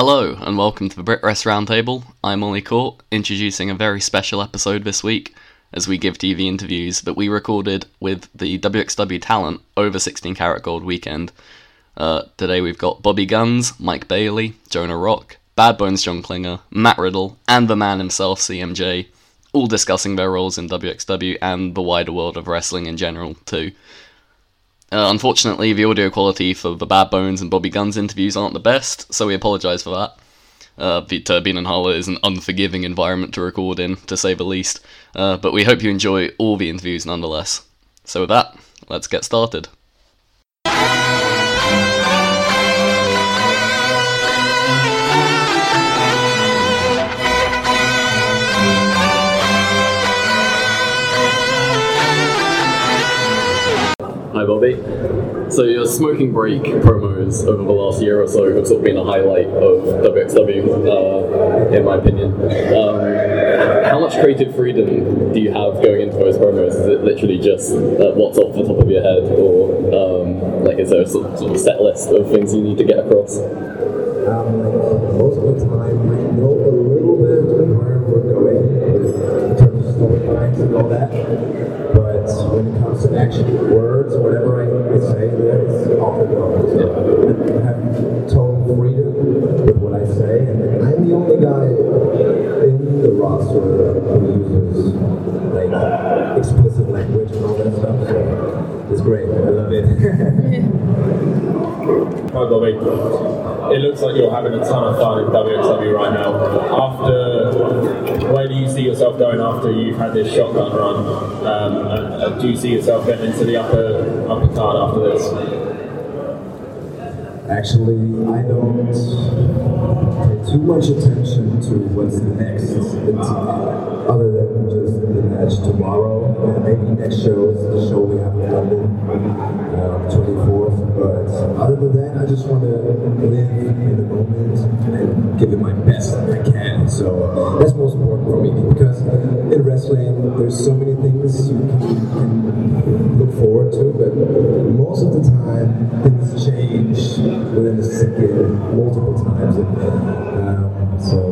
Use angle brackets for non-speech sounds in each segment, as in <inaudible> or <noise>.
Hello, and welcome to the Brit Wres Roundtable. I'm Ollie Court, introducing a very special episode this week as we give TV interviews that we recorded with the WXW talent over 16 Karat Gold weekend. Uh, today we've got Bobby Gunns, Mike Bailey, Jonah Rock, Bad Bones John Klinger, Matt Riddle, and the man himself, CMJ, all discussing their roles in WXW and the wider world of wrestling in general, too. Uh, unfortunately, the audio quality for the Bad Bones and Bobby Gunns interviews aren't the best, so we apologise for that. Uh, the Turbinenhalle is an unforgiving environment to record in, to say the least, uh, but we hope you enjoy all the interviews nonetheless. So, with that, let's get started. Bobby. So your smoking break promos over the last year or so have sort of been a highlight of WXW, uh, in my opinion. Um, how much creative freedom do you have going into those promos? Is it literally just uh, what's off the top of your head, or um, like is there a sort, of set list of things you need to get across? Um, most of the time, I know a little bit where we're going in terms of storylines and all that. But when it comes to words or whatever I to say, there is off the. So I have total freedom with what I say, and I'm the only guy in the roster who uses like explicit language and all that stuff. So it's great. I love it. <laughs> It looks like you're having a ton of fun in WXW right now. After, where do you see yourself going after you've had this shotgun run? Um, and, uh, do you see yourself getting into the upper upper card after this? Actually, I don't pay too much attention to what's next, other than the match tomorrow and maybe next show is the show we have in London, um, 24th. But other than that, I just want to live in the moment and give it my best that I can. So that's most important for me because in wrestling, there's so many things you can, look forward to, but most of the time, things change within a second multiple times. And, um, so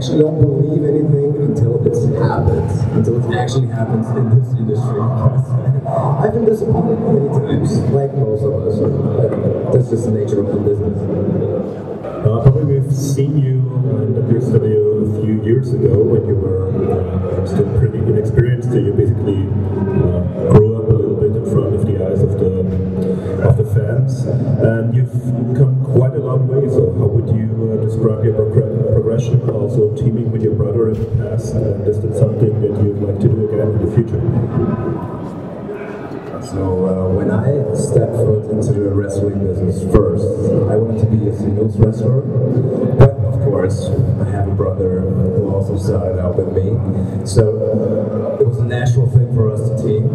actually don't believe anything until it happens, until it actually happens in this industry. <laughs> I've been disappointed many times, like most of us. But that's just the nature of the business. Uh, probably we've seen you in WXW a few years ago when you were uh, still pretty inexperienced. So you basically uh, grew up a little bit in front of the eyes of the of the fans, and you've come quite a long way. So, how would you uh, describe your progr- progression? Also, teaming with your brother in the past, and is that something that you'd like to do again in the future? So uh, when I stepped foot into the wrestling business first, I wanted to be a singles wrestler. But of course, I have a brother who also started out with me. So uh, it was a natural thing for us to team.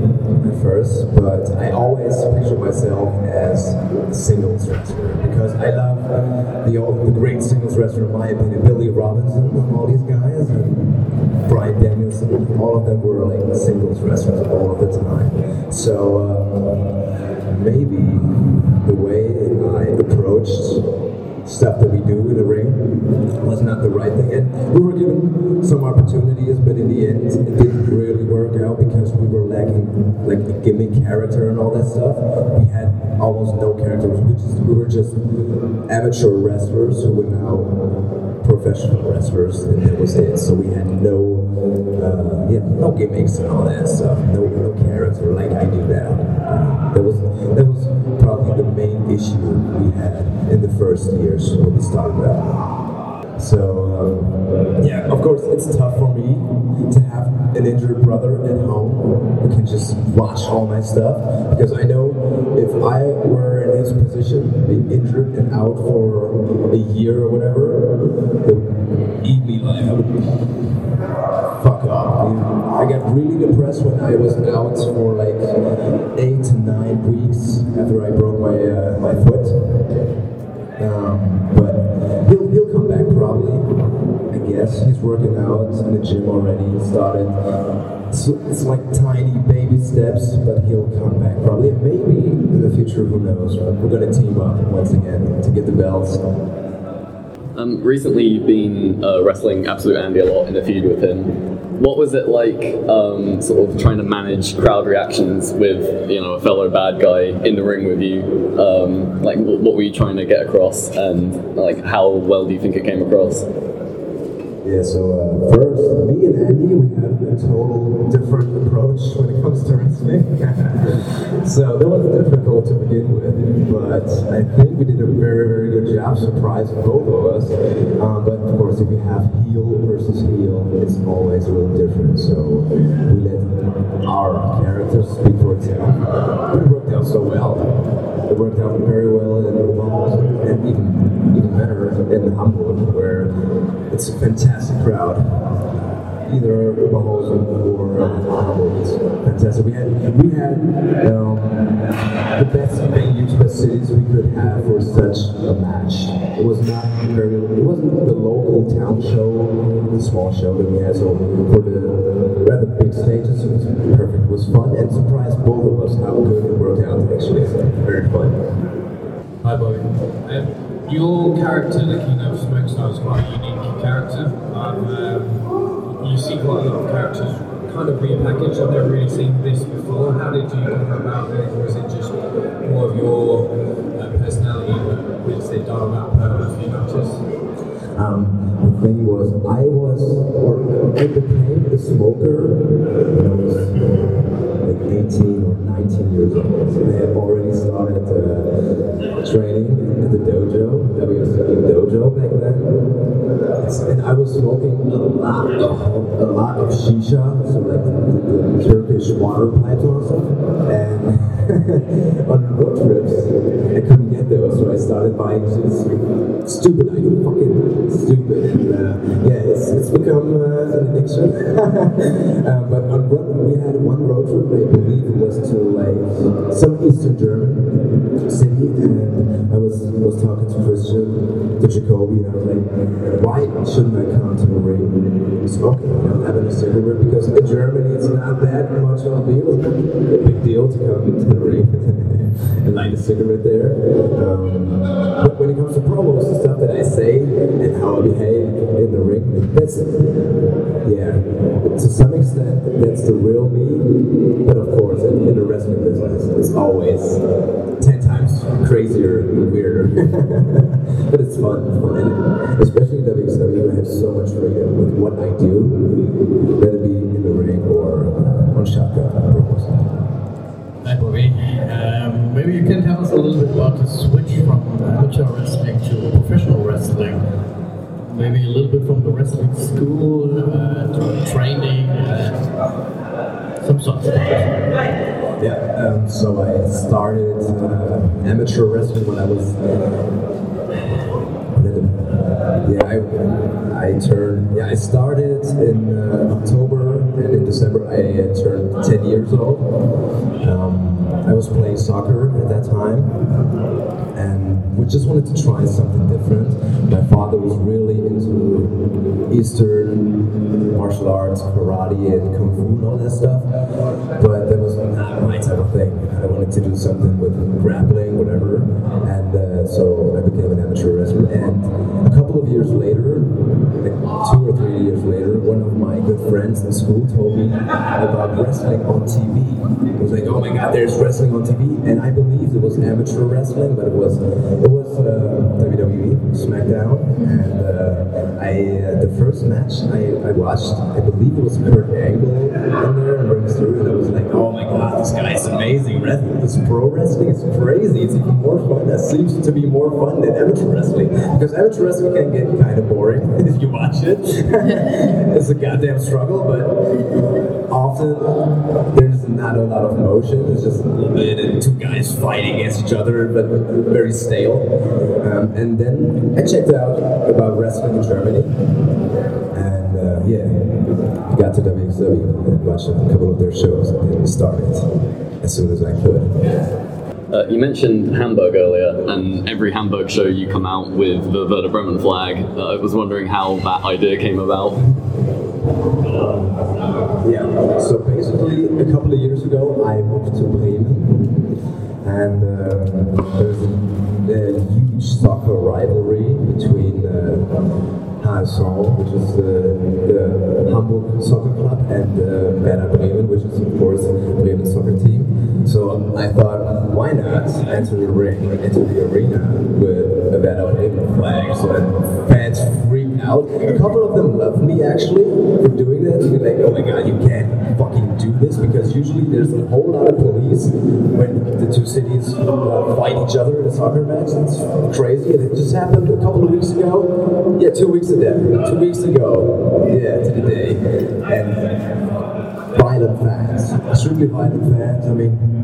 at first, but I always picture myself as a singles wrestler because I love the old, the great singles wrestler in my opinion, Billy Robinson all these guys, and Bryan Danielson. All of them were like singles wrestlers all of the time. So uh, maybe the way I approached stuff that we do in the ring was not the right thing. And we were given some opportunities, but in the end, it didn't really work out because we were lacking like a gimmick character and all that stuff. We had almost no characters. We just we were just amateur wrestlers who were now professional wrestlers, and that was it. So we had no uh, yeah, no gimmicks and all that stuff. No, no character like I do now. Uh, that was that was probably the main issue we had in the first years when we started out. So um, yeah, of course it's tough for me to have an injured brother at home who can just watch all my stuff because I know if I were in his position, being injured and out for a year or whatever, it would eat me alive. Fuck up. I got really depressed when I was out for like eight to nine weeks after I broke the gym already. He started. It's, it's like tiny baby steps, but he'll come back probably. Maybe in the future, who knows? We're gonna team up once again to get the belts. Um, recently, you've been uh, wrestling Absolute Andy a lot in the feud with him. What was it like, um, sort of trying to manage crowd reactions with you know a fellow bad guy in the ring with you? Um, like, what were you trying to get across, and like how well do you think it came across? Yeah, so uh, first, me and Andy, we have a total different approach when it comes to wrestling. <laughs> so that was difficult to begin with, but I think we did a very, very good job, surprising both of us. Um, but of course, if you have heel versus heel, it's always a little different. So we let our characters speak for itself. It worked out so well. It worked out very well in Omaha, and even even better in the Hamburg, where it's a fantastic crowd. Either Oberhausen or. It's fantastic. We had we had um, the best venues, best cities we could have for such a match. It was not very. It wasn't the local town show, the small show that we had. So for the rather big stages, it was perfect. It was fun and surprised both of us how good it worked out. Actually, very fun. Hi, Bobby. Um, your character, the King of Smokestar, is quite a unique character. Um, you see quite a lot of characters kind of repackaged. I've never really seen this before. How did you come about it, or is it just more of your uh, personality makes it done about per a few matches? Um, the thing was, I was, or I became a smoker when I was like 18 or 19 years old. So I had already started uh, training at the dojo, WSW dojo back then. And I was smoking a lot of, a lot of shisha, so like Turkish water pipes stuff. And on road trips, I couldn't get those, so I started buying just stupid, I know, fucking stupid. And uh, yeah, it's, it's become uh, an addiction. uh, but on one, we had one road trip, I believe it was to like some Eastern German city, and I was was talking to Christian, to Jakobi, and I was like, shouldn't I come to the ring smoking, you know, having a cigarette? Because in Germany, it's not that much of a deal, it's not a big deal to come to the ring and light a cigarette there. Um, but when it comes to promos, the stuff that I say and how I behave in the ring, that's yeah, to some extent, that's the real me. But of course, in, in the wrestling business, it's always ten times crazier and weirder. but it's fun, fun. And especially in WXW, I have so much freedom with what I do, whether it be in the ring or on shotgun promos. Hi, Bobby. Um, maybe you can tell us a little bit about the switch from amateur wrestling to professional wrestling. Maybe a little bit from the wrestling school uh, to training, uh, some sort of stuff. Yeah, so I started uh, amateur wrestling when I was. yeah, I, I turned. Yeah, I started in uh, October, and in December, I uh, turned 10 years old. Um, I was playing soccer at that time, and we just wanted to try something different. My father was really into Eastern martial arts, karate, and kung fu, and all that stuff, friends school told me about wrestling on TV. He was like, "Oh my God, there's wrestling on TV," and I believed it was amateur wrestling, but it was it was uh, WWE SmackDown, and uh, I uh, the first match I, I watched, I believe it was Kurt Angle in there "Oh my God, this guy is amazing! This pro wrestling is crazy. It's even more fun. That seems to be more fun than amateur wrestling because amateur wrestling can get kind of boring <laughs> if you watch it. <laughs> it's a goddamn struggle, but often there's not a lot of motion. It's just a and two guys fighting against each other, but very stale. Um, and then I checked out about wrestling in Germany, and uh, yeah, got to WXW and watched a couple of their shows, and started as soon as I could. Uh, you mentioned Hamburg earlier, and every Hamburg show you come out with the Werder Bremen flag. Uh, I was wondering how that idea came about. Enter the ring, enter the arena with a Werder Bremen flag, so that fans freak out. A couple of them love me actually for doing that. They're like, oh my god, you can't fucking do this because usually there's a whole lot of police when the two cities uh, fight each other in a soccer match. It's crazy, and it just happened a couple of weeks ago. Yeah, two weeks ago. Two weeks ago. Yeah, to the day. And violent fans, extremely violent fans. I mean,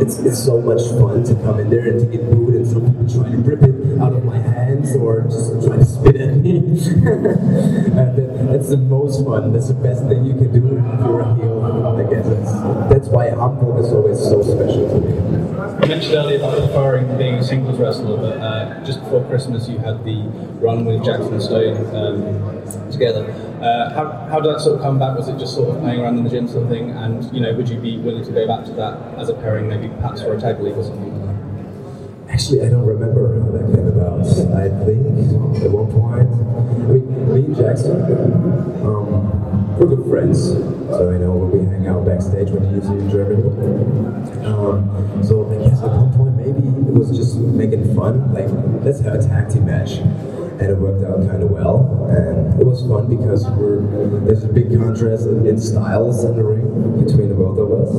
it's, it's so much fun to come in there and to get booed and some people try to rip it out of my hands or just try to spit at me. <laughs> that, that's the most fun. That's the best thing you can do if you're a heel. I guess that's, that's why Hamburg is always so special to me. You mentioned earlier about preferring being a singles wrestler, but uh, just before Christmas you had the run with Jackson Stone um, together. Uh, how, how did that sort of come back? Was it just sort of playing around in the gym sort of thing? And you know, would you be willing to go back to that as a pairing, maybe perhaps for a tag league or something? Actually, I don't remember how that came about. I think at one point, I mean, me and Jackson, um, we're good friends. So, you know, we hang out backstage when he's in Germany. Um, so, I guess at one point, maybe it was just making fun. Like, let's have a tag team match. And it worked out kind of well. And it was fun because there's a big contrast in, styles in the ring between the both of us.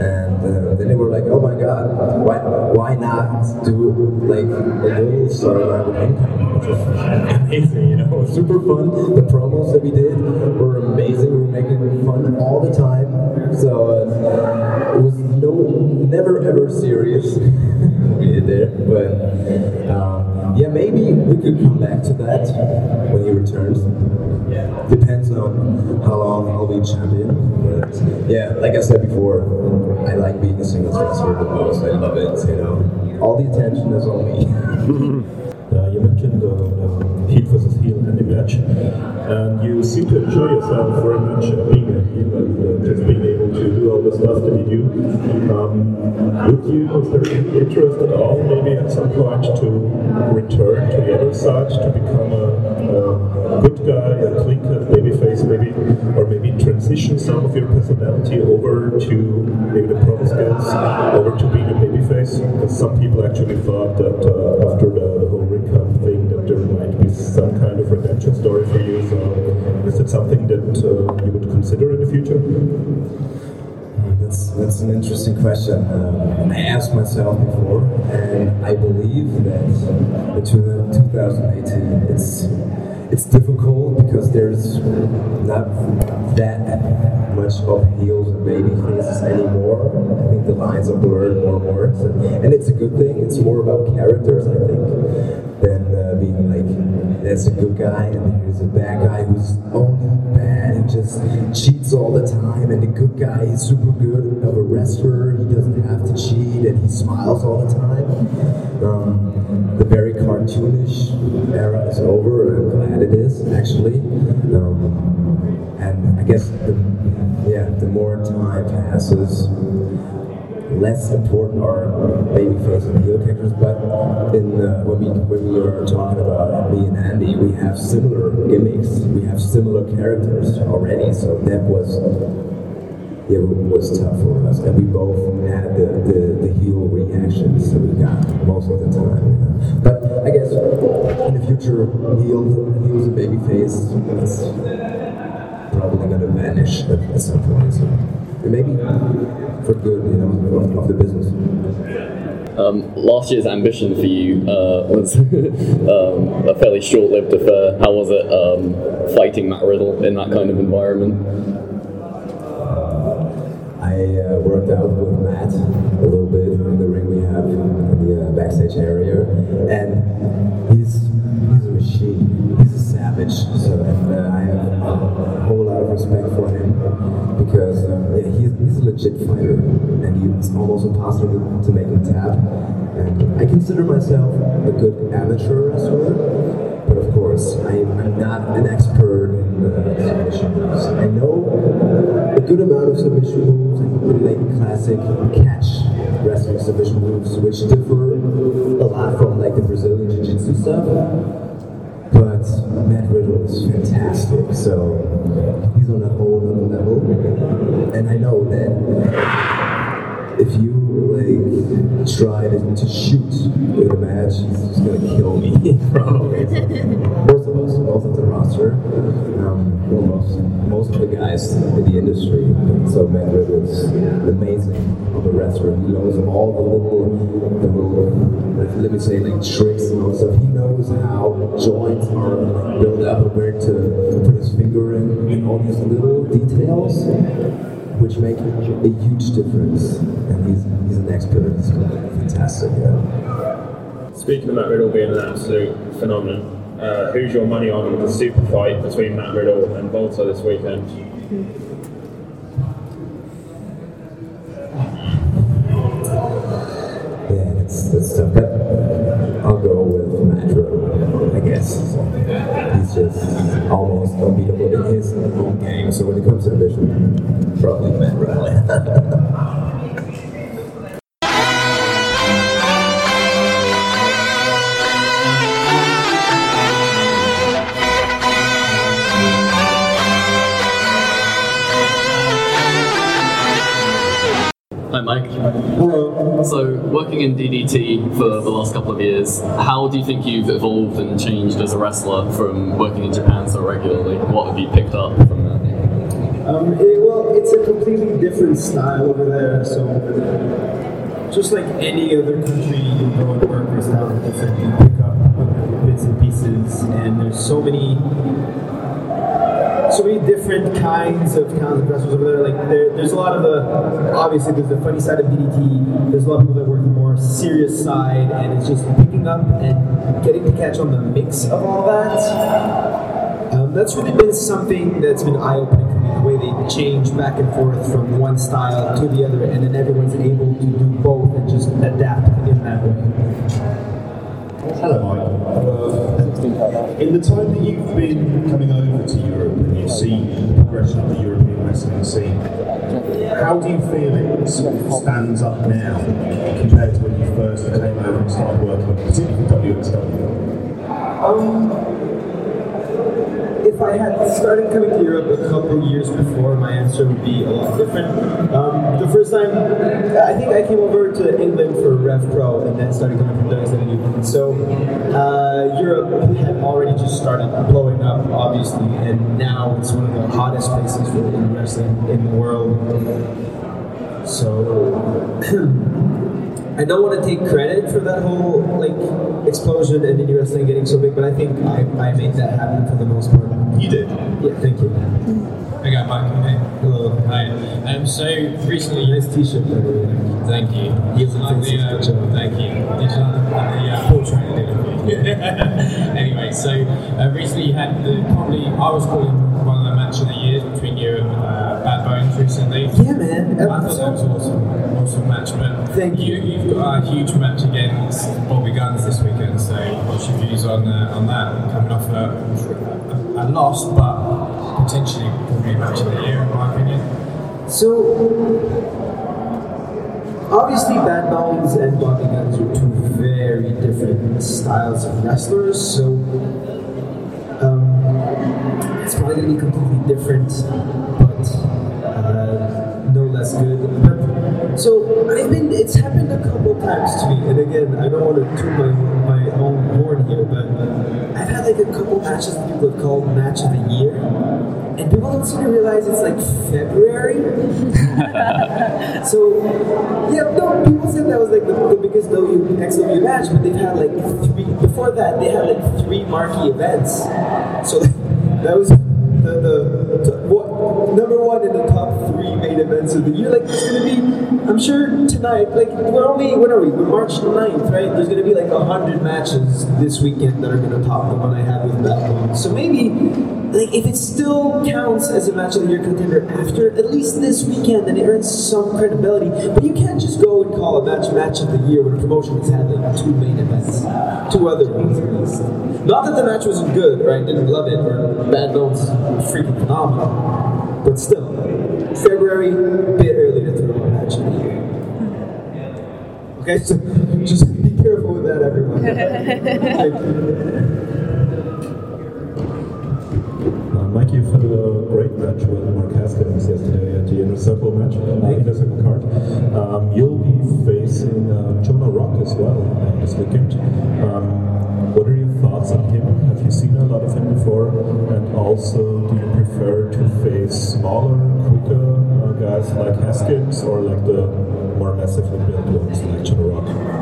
And uh, then they were like, oh my god, why, why not do like a little storyline with Income? Which amazing, you know, <laughs> super fun. The promos that we did were amazing. We were making fun all the time. So uh, it was no, never ever serious <laughs> we did there. But um, yeah, maybe we could come back to that when he returns. Yeah. Depends on how long I'll be champion. But yeah, like I said before, I like being a singles wrestler the most. I love it, you know. All the attention is on me. <laughs> Uh, you mentioned uh, uh, heel versus heel the match, and you seem to enjoy yourself very much being a heel and uh, just being able to do all the stuff that you do. Um, would you, is there any interest at all, maybe at some point, to return to the other side to become a, a good guy, a clean cut babyface, maybe, or maybe transition some of your personality over to maybe the pro skills, over to being a babyface? Because some people actually thought that uh, after the, whole ring thing that there might be some kind of redemption story for you. So is it something that uh, you would consider in the future? That's, that's an interesting question. Um, I asked myself before, and I believe that in 2018 it's it's difficult because there's not that much of heels and baby faces anymore. I think the lines are blurred more and more, so, and it's a good thing. It's more about characters, I think, there's a good guy and there's a bad guy who's only bad and just cheats all the time. And the good guy is super good of a wrestler. He doesn't have to cheat, and he smiles all the time. Um, the very cartoonish era is over, I'm glad it is actually. Um, and I guess the, yeah, the more time passes, less important are babyface and heel characters, but in uh, when we when we were talking about me and Andy, we have similar gimmicks, we have similar characters already, so that was it was tough for us, and we both had the, the, the heel reactions that we got most of the time. You know? But I guess in the future, heel heels and babyface, it's probably going to vanish at, at some point. So maybe for good, you know, of, the business. Um, last year's ambition for you uh, was <laughs> um, a fairly short-lived affair. How was it um, fighting Matt Riddle in that kind of environment? I uh, worked out with Matt a little bit in the ring we have in the uh, backstage area, and he's he's a machine. He's a savage. It's almost impossible to, make a tap. And I consider myself a good amateur wrestler. But of course, I, I'm not an expert in uh, submission moves. I know a good amount of submission moves, like classic catch wrestling submission moves, which differ a lot from like the Brazilian Jiu-Jitsu stuff. But Matt Riddle is fantastic, so he's on a whole other level. And I know that if you like try to, to shoot in a match, he's just gonna kill me, <laughs> probably. most of us, most of the roster, um, well, most, most of the guys in the industry. So Matt Riddle is amazing a wrestler. He knows all the little, the little, let me say, like tricks and all stuff. He knows how joints are built up and where to put his finger in, and all these little details which make a huge difference. He's, he's an expert. He's fantastic. Yeah. Speaking of Matt Riddle being an absolute phenomenon, uh, who's your money on the super fight between Matt Riddle and Walter this weekend? Yeah, it's, it's tough. But I'll go with Matt Riddle, I guess. He's just almost unbeatable in his own game. So when it comes to division, probably Matt Riddle. <laughs> working in DDT for the last couple of years, how do you think you've evolved and changed as a wrestler from working in Japan so regularly? What have you picked up from that? Um, it- well, it's a completely different style over there. So, just like any other country, you go and work your style different. You pick up bits and pieces, and there's so many, so many different kinds of of wrestlers over there. Like there, there's a lot of the obviously there's the funny side of DDT. There's a lot of people that work the more serious side, and it's just picking up and getting to catch on the mix of all that. Um, that's really been something that's been eye-opening for me. The way they change back and forth from one style to the other, and then everyone's able to do both and just adapt in that way. Hello. Uh, in the time that you've been coming over to Europe and you've seen the progression of the European wrestling scene, how do you feel it sort of stands up now compared to when you first came over and started working, particularly for WXW? Um, if I had started coming to Europe a couple years before, my answer would be a lot different. Um, the first time, I think I came over to England for Rev Pro and then started coming from WXW. So uh, Europe had already just started blowing up, obviously, and now it's one of the hottest places for indie wrestling in the world. So <clears throat> I don't want to take credit for that whole like explosion and indie wrestling getting so big, but I think I, I made that happen for the most part. You did. Yeah, thank you. I got Mike. Hey. Hello. Hi. Um, so recently, Nice T-shirt, by the way. thank you. You the, uh, thank you. Did you like the, uh, portrait I did of you? anyway, so uh, recently you had the probably I was calling one of the match of the year between you and Bad Bones recently. Yeah, man. I thought that was awesome, awesome match. But Thank you. You've got a huge match against Bobby Gunns this weekend. So what's your views on uh, on that? Coming off a, a loss, but potentially probably match of the year, in my opinion. So, obviously, Bad Bones and Bobby Gunns are two very different styles of wrestlers. So, um, it's probably going to be completely different, but uh, no less good. But so I've been. It's happened a couple times to me, and again, I don't want to toot my my own horn here, but had like a couple matches that people have called match of the year. And people don't seem to realize it's like February. <laughs> so, yeah, no, people said that was like the, the biggest W XW match, but they've had like three, before that, they had like three marquee events. So <laughs> that was the, the, the what, number one in the top three main events of the year. Like, there's gonna be, I'm sure tonight, like, we're only, when are we? We're March 9th, right? There's gonna be like hundred matches this weekend that are gonna top the one I had with one. So maybe, like, if it still counts as a match of the year contender after at least this weekend, then it earns some credibility. But you can't just go and call a match match of the year when a promotion has had like two main events, two other ones at least. Not that the match wasn't good, right? Didn't love it, or Bad Bones freaking phenomenal, but still, February, a bit early to throw a match of the year. Okay, so just be careful with that, everyone. <laughs> Thank you. Uh, Mike, you've had a great match with Mark Haskins yesterday at the Inner Circle match, uh, Inner Circle card. Um, you'll be facing uh, Jonah Rock as well uh, this weekend. Um, what are your thoughts on him? Have you seen a lot of him before? And also, do you prefer to face smaller, quicker like Haskins or like the more massively built ones like Jonah Rock?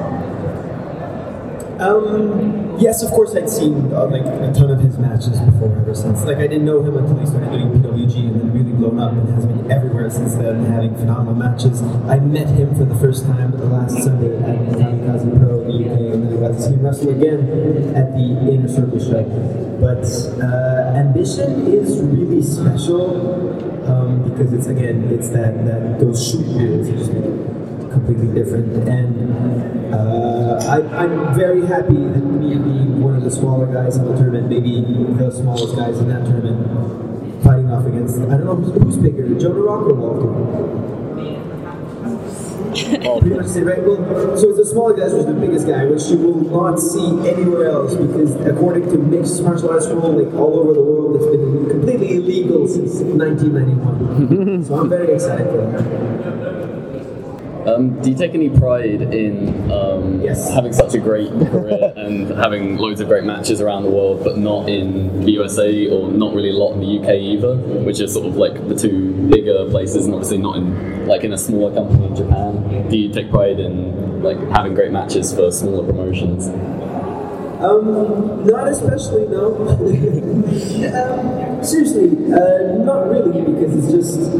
Um, yes, of course, I'd seen uh, like a ton of his matches before. Ever since, like, I didn't know him until he started doing PWG and then really blown up and has been everywhere since then, having phenomenal matches. I met him for the first time the last Sunday at the Kamikaze Pro in the UK, and then I got to see him wrestle again at the Inner Circle show. But uh, Ambition is really special um, because it's again, it's that that those shoot rules just completely different. And uh, I, I'm very happy that me being one of the smaller guys in the tournament, maybe the smallest guys in that tournament, fighting off against, I don't know who's, who's bigger, Joe Rock or Walter? Right? Well, so it's the smaller guys who's the biggest guy, which you will not see anywhere else because according to mixed martial arts rule, like all over the world, it's been completely illegal since 1991. so I'm very excited for that. Um, do you take any pride in um, Yes. having such a great career <laughs> and having loads of great matches around the world, but not in the USA or not really a lot in the UK either, which are sort of like the two bigger places, and obviously not in like in a smaller company in Japan? Do you take pride in like having great matches for smaller promotions? Um, not especially, no. <laughs> um, seriously, uh, not really, because it's just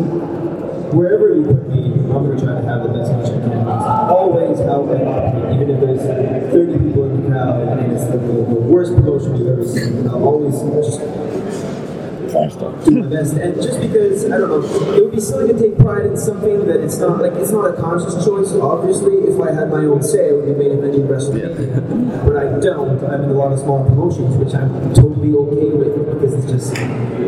wherever you put me, I'm gonna try to have the best match I can. Always help and even if there's 30 people in the crowd and it's the, the, worst promotion you've ever seen. I'll always just do my best. And just because I don't know, it would be silly to take pride in something that it's not like it's not a conscious choice. Obviously, if I had my own say, I would be main eventing WrestleMania. but I don't. I'm in a lot of small promotions, which I'm totally okay with because it's just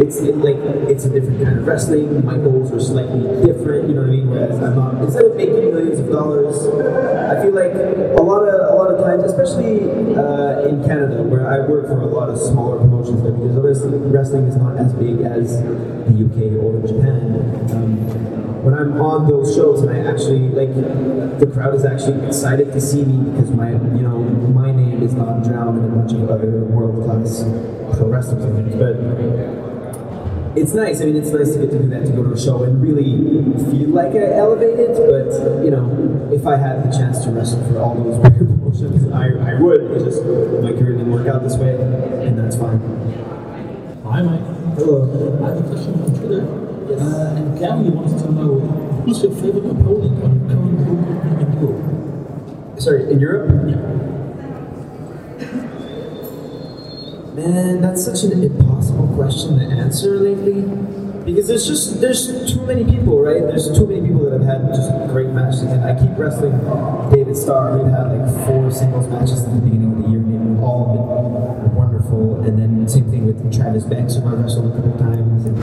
it's it, like it's a different kind of wrestling. My goals are slightly different. You know what I mean? Whereas I'm not instead of making millions of dollars, I feel like a lot of a lot of times, especially uh, in Canada, where I work for a lot of smaller promotions, because obviously wrestling is not as big as the UK or Japan. Um, when I'm on those shows and I actually like the crowd is actually excited to see me because my you know my name is not drowned in a bunch of other world class pro things, but it's nice. I mean, it's nice to get to do that, to go to a show and really feel like I elevated. But you know, if I had the chance to wrestle for all those promotions, <laughs> I, I would. It's just my career didn't work out this way, and that's fine. Hi, Mike. Hello. I have a question on Twitter. Uh, and Gary wants to know who's your favorite opponent on the current group in Europe? Sorry, in Europe? Man, that's such an impossible question to answer lately. because there's just there's too many people, right? There's too many people that have had just great matches, and I keep wrestling David Starr. We've had like four singles matches at the beginning of the year, and they've all been wonderful. And then same thing with Travis Banks, who I wrestled a couple times. And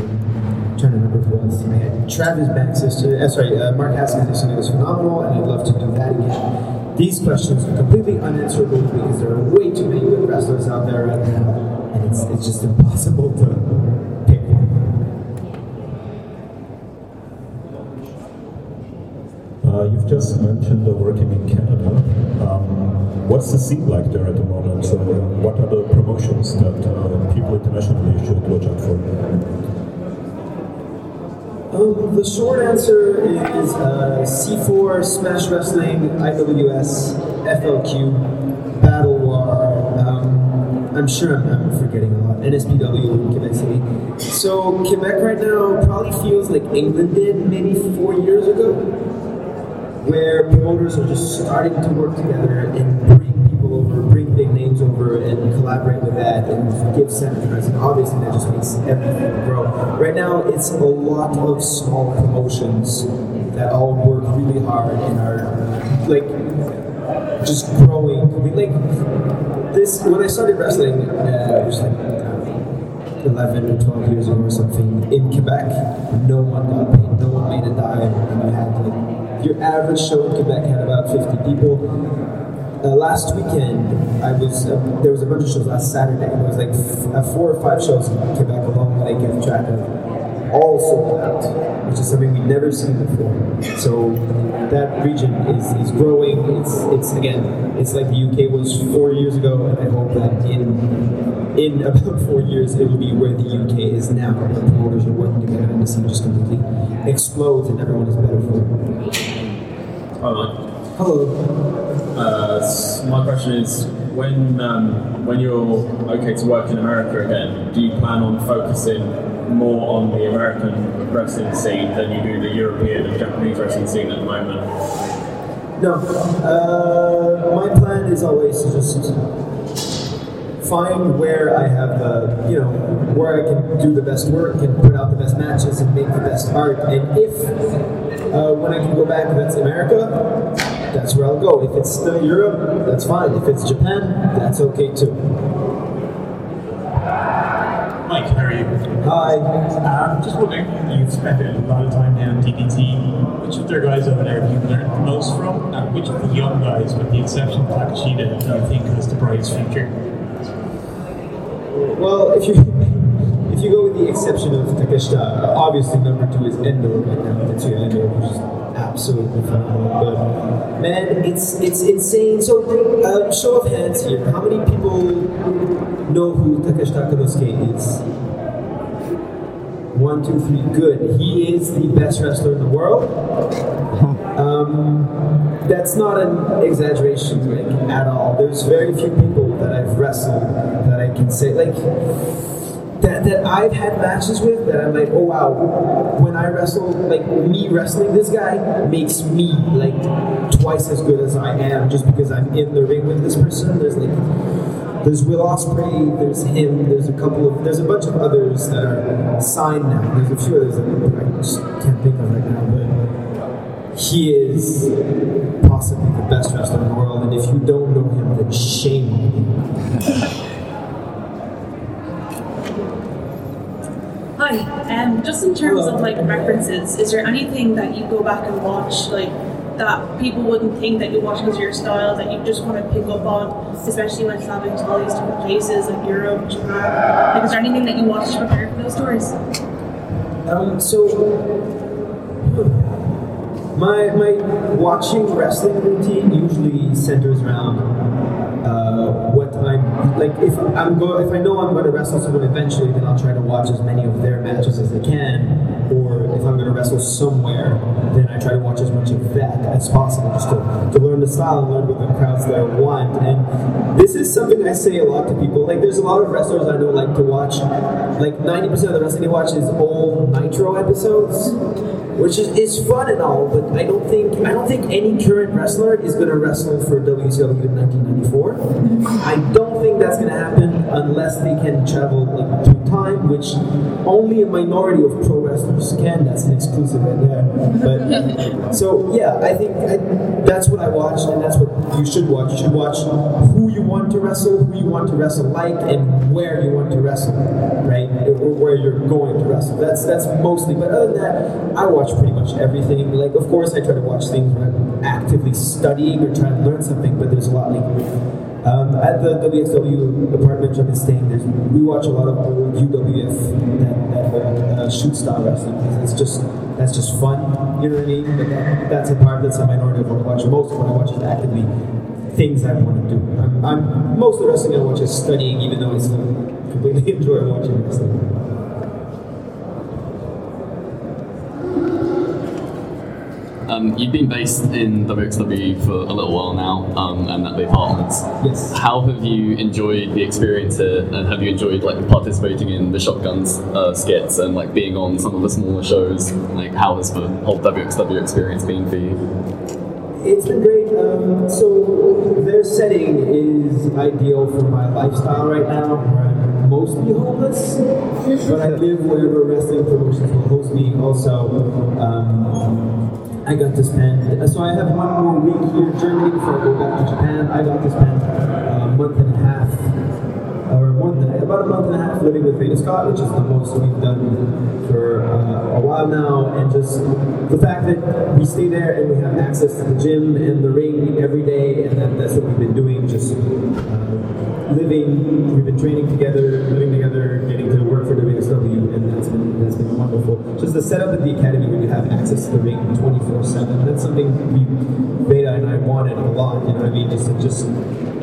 trying to remember. I had Travis Banks yesterday. Uh, sorry, uh, Mark Haskins yesterday was phenomenal, and I'd love to do that again. These questions are completely unanswerable because there are way too many good wrestlers out there right now, it's, it's just impossible to pick one. Uh, you've just mentioned uh, working in Canada. Um, what's the scene like there at the moment? So, uh, what are the promotions that uh, people internationally should watch out for? Um, the short answer is uh, C4, Smash Wrestling, IWS, FLQ, Battle War. I'm sure I'm, I'm forgetting a lot. NSPW in Quebec City. So Quebec right now probably feels like England did maybe four years ago, where promoters are just starting to work together and bring people over, bring big names over, and collaborate with that and give seminars. And obviously, that just makes everything grow. Right now, it's a lot of small promotions that all work really hard and are like just growing. I mean, like this when I started wrestling, uh, it was like. uh, 11 or 12 years ago or something in Quebec, no one got paid, no one made a dime, and you had like your average show in Quebec had about 50 people. Uh, last weekend, I was uh, there was a bunch of shows last Saturday. There was like f- uh, four or five shows in Quebec alone that I kept track of, all sold out, which is something we've never seen before. So that region is, is growing. It's it's again, it's like the UK was four years ago, and I hope that in in <laughs> about four years it will be where the UK is now. The promoters are working together, and the scene just completely explodes, and everyone is better for it. Hi, Mike. Hello. Uh, s- my question is, when um, when you're okay to work in America again, do you plan on focusing more on the American wrestling scene than you do the European and Japanese wrestling scene at the moment? No. Uh, my plan is always to just find where I have, uh, you know, where I can do the best work and put out the best matches and make the best art. And if, uh, when I can go back, that's America, that's where I'll go. If it's still Europe, that's fine. If it's Japan, that's okay too. Mike, how are you? Hi. Um, just wondering, you've spent a lot of time now in DDT. Which of their guys over there have you learned the most from? And which of the young guys, with the exception of Takeshita, do you think has the brightest future? Well, if you <laughs> if you go with the exception of Takeshita, obviously number two is Endo right now. Tetsuya Endo, which is absolutely phenomenal. But man, it's it's insane. So, uh, show of hands here. How many people know who Takeshita Konosuke is? One, two, three. Good. He is the best wrestler in the world. <laughs> Um, that's not an exaggeration like, at all. There's very few people that I've wrestled that I can say like that, that I've had matches with that I'm like, oh wow, when I wrestle, like me wrestling this guy makes me like twice as good as I am just because I'm in the ring with this person. There's like there's Will Ospreay, there's him, there's a couple of, there's a bunch of others that are signed now. There's a few others that I just can't think of right now, but he is possibly the best wrestler in the world, and if you don't know him, then shame on you. Hi. Um, just in terms of like references, is there anything that you go back and watch like that people wouldn't think that you watch because of your style that you just want to pick up on, especially when traveling to all these different places like Europe, Japan? Like, is there anything that you watch to prepare for those tours? Um, so my my watching wrestling routine usually centers around uh, what I'm like. If I'm go, if I know I'm going to wrestle someone eventually, then I'll try to watch as many of their matches as I can. Or if I'm going wrestle somewhere, then I try to watch as much of that as possible, just to, to learn the style and learn what the crowds there want. And this is something I say a lot to people. Like, there's a lot of wrestlers I know like to watch. Like 90% of the wrestling they watch is old Nitro episodes which is, is fun and all, but I don't think I don't think any current wrestler is to wrestle for WCW in 1994. I don't think that's going to happen unless they can travel like through time, which only a minority of pro wrestlers can. That's an exclusive right there. But so yeah, I think I, that's what I watch, and that's what you should watch. You should watch who you want to wrestle, who you want to wrestle like, and where you want to wrestle, right? Or where you're going to wrestle. That's that's mostly. But other than that, I watch pretty much everything. Like, of course, I try to watch things when I'm actively studying or trying to learn something. But there's a lot like. Um, at the WXW apartment I've been staying, there's, we watch a lot of old UWF, that, that old uh, shoot style wrestling. It's just that's just fun, you know what I mean? But that, that's a part that's a minority of what I watch. Most of what I watch is actively things I want to do. I'm, I'm most of the wrestling I watch is studying, even though I still completely <laughs> enjoy watching wrestling. Um, you've been based in WXW for a little while now, um, and at the apartments. Yes. How have you enjoyed the experience here, and have you enjoyed like participating in the shotguns uh, skits and like being on some of the smaller shows? Like, how has the whole WXW experience been for you? It's been great. Um, so their setting is ideal for my lifestyle right now. Where I'm mostly homeless, but I live wherever wrestling promotions will host me. Also, um, I got to spend. So I have one more week here in Germany before I go back to Japan. I got to spend a month and a half, or more than about a month and a half living with Veda Scott, which is the most we've done for uh, a while now. And just the fact that we stay there and we have access to the gym and the ring every day, and that, that's what we've been doing. Just uh, living, we've been training together, living together, getting to work for WXW, and that's been wonderful. Just the setup at the academy where you have access to the ring 24/7. That's something we Veda and I wanted a lot. You know I mean? Just just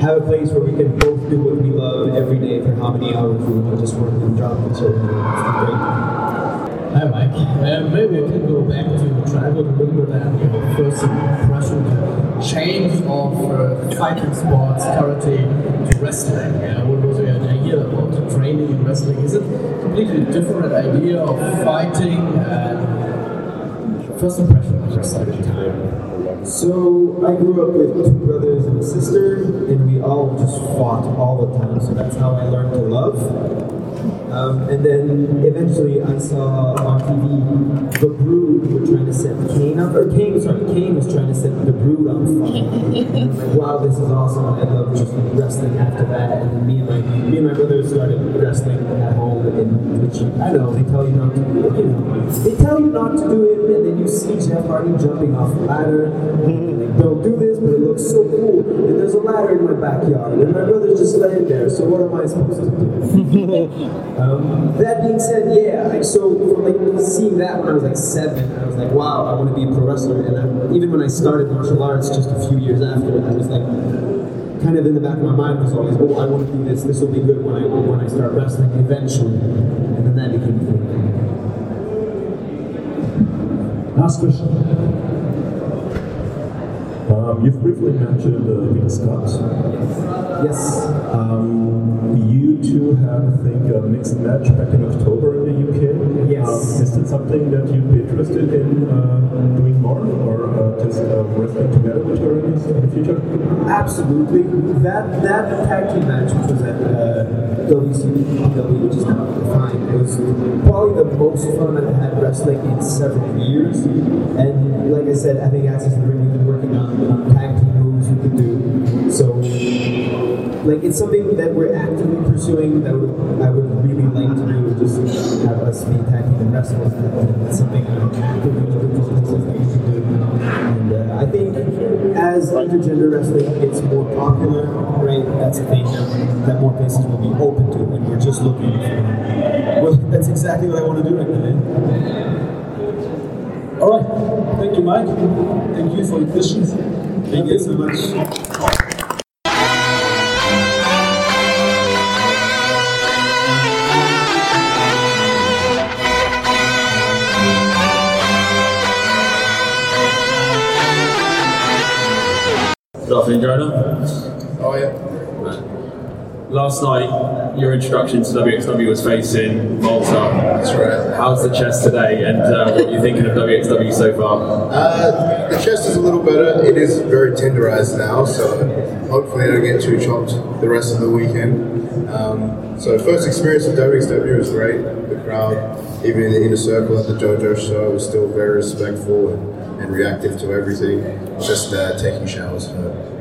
have a place where we can both do what we love every day for how many hours we want just work and job and so. It's great. Hi, Mike. Uh, maybe I can go back to travel a little bit and your first impression, change of uh, fighting sports, karate to wrestling what was your idea about the training in wrestling? Is it a completely different idea of fighting and first impression of wrestling? So I grew up with two brothers and a sister, and we all just fought all the time. So that's how I learned to love. Um, and then eventually I saw on TV the Brood were trying to set Kane up, or Kane, sorry, Kane was trying to set the Brood on fire. And I'm like, wow, this is awesome. I love just wrestling after that. And then me and my me and my brother started wrestling at home, in which I know they tell you not to do it. You know, they tell you not to do it, and then you see Jeff Hardy jumping off the ladder. And like, don't do this, but it looks so cool. And there's a ladder in my backyard, and my brother's just laying there. So what am I supposed to do? <laughs> Um, that being said, yeah, I, so from like seeing that when I was like seven, I was like, wow, I want to be a pro wrestler. And I, even when I started martial arts just a few years after, I was like, kind of in the back of my mind was always, oh, I want to do this. This will be good when I when I start wrestling eventually. And then that became the thing. Last question. Um, you've briefly mentioned uh, Veda Scott. Yes. Um, you two had, I think, a mixed match back in October in the UK. Yes. Um, is that something that you'd be interested in uh, doing more, or uh, just uh, wrestling together with her in the future? Absolutely. That that tag team match, which was at uh, WCPW, which is now Defiant, it was probably the most fun I've had wrestling in several years. And like I said, having access to the ring, we've been working on tag team moves we could do. So, like, it's something that we're actively pursuing that I would really like to do, just have us be tag team and wrestlers. It's something I'm actively we can do. And uh, I think as intergender wrestling gets more popular, right, that's a thing that, that more places will be open to, and we're just looking for. Well, that's exactly what I want to do right now. All right. Thank you, Mike. Thank you for your questions. Thank you so much. Oh, yeah. last night your introduction to WXW was facing Walter. That's right. How's the chest today, and uh, what are you thinking of WXW so far? Uh, the chest is a little better. It is very tenderized now, so hopefully I don't get too chopped the rest of the weekend. Um, so first experience with WXW was great. The crowd, even in the inner circle at the JoJo show, was still very respectful and, and reactive to everything. Just uh, taking showers hurt.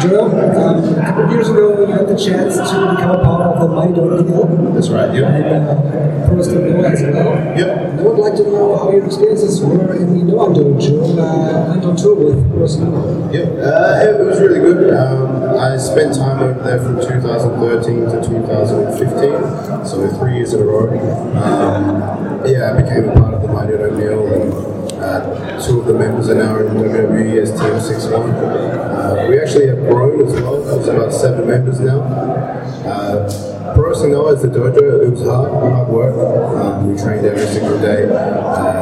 Joel, um, a couple of years ago, you had the chance to become a part of the Mighty Don't Kneel. That's right, yep. And uh, Pro Noah as well. Yep. And I would like to know how your experiences were in the Noah Dojo uh, and on tour with Pro. Yep, uh, it was really good. Um, I spent time over there from 2013 to 2015, so three years in a row. Um, yeah, I became a part of the Mighty O'Neill and uh, two of the members are now in WWE as Team 6-1. Uh, we actually have grown as well. There's about seven members now. Uh, Pro Noah is the dojo. It was hard, hard work. Um, we trained every single day. Uh,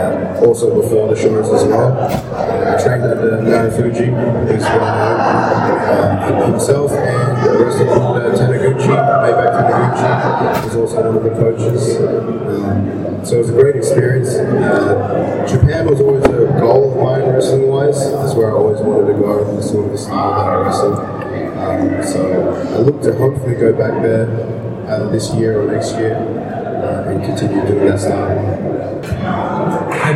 also before the shows as well. Uh, I trained under Marufuji, who's well known um, himself, and the rest of uh, Taniguchi, Maybach Taniguchi, is also one of the coaches. Um, so it was a great experience. Uh, Japan was always a goal of mine wrestling wise. That's where I always wanted to go. And that's sort of the style that I wrestled. Um, so I look to hopefully go back there either this year or next year uh, and continue doing that style.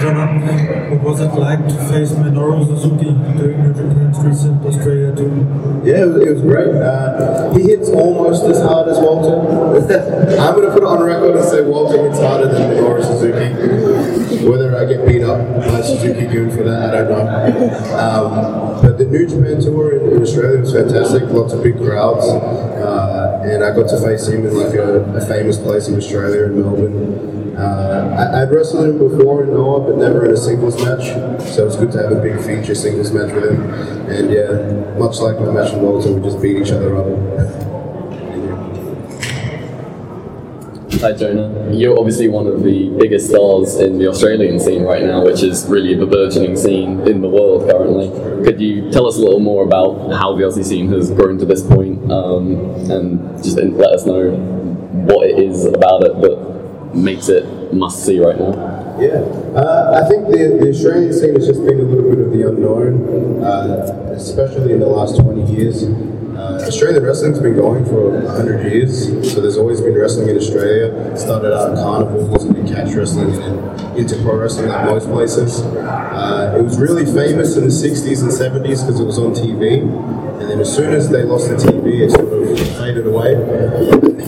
What was it like to face Minoru Suzuki during your Japan Streets in Australia too? Yeah, it was, it was great. Uh, he hits almost as hard as Walter. <laughs> I'm going to put it on record and say Walter hits harder than Minoru Suzuki. Whether I get beat up by Suzuki-gun for that, I don't know. Um, but the New Japan tour in, in Australia was fantastic. Lots of big crowds. Uh, and I got to face him in like a, a famous place in Australia, in Melbourne. Uh, I, I'd wrestled him before in Noah, but never in a singles match. So it's good to have a big feature singles match with him. And yeah, much like my match with Walter, we just beat each other up. Hi Jonah. You're obviously one of the biggest stars in the Australian scene right now, which is really the burgeoning scene in the world currently. Could you tell us a little more about how the Aussie scene has grown to this point, um, and just let us know what it is about it that makes it must see right now? Yeah, uh, I think the, the Australian scene has just been a little bit of the unknown, uh, especially in the last 20 years. Uh, Australian wrestling's been going for 100 years, so there's always been wrestling in Australia. It started out in carnivals and in catch wrestling and into pro wrestling like most places. Uh, it was really famous in the 60s and 70s because it was on TV, and then as soon as they lost the TV, it sort of away.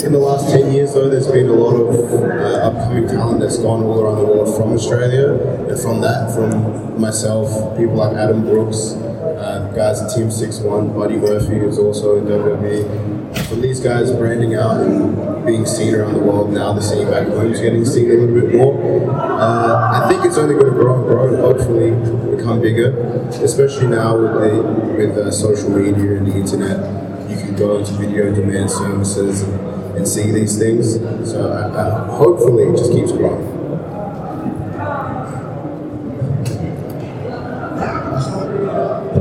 In the last 10 years, though, there's been a lot of uh, upcoming talent that's gone all around the world from Australia, and from that, from myself, people like Adam Brooks, uh, guys at Team 6-1, Buddy Murphy, who's also in WWE. From these guys branding out and being seen around the world, now the scene back home is getting seen a little bit more. Uh, I think it's only going to grow and grow and hopefully become bigger, especially now with, the, with uh, social media and the internet. You can go into video demand services and, and see these things. So uh, uh, hopefully it just keeps growing.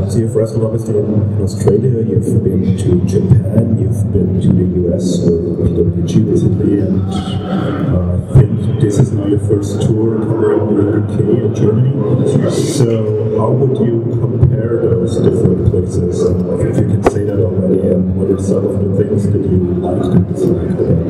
So you've wrestled obviously in, Australia, you've been to Japan, you've been to the US with PWG recently, and uh, I think this is now your first tour covering the UK and Germany. So how would you compare those different places? And if you can say that already, and what are some of the things that you liked and disliked about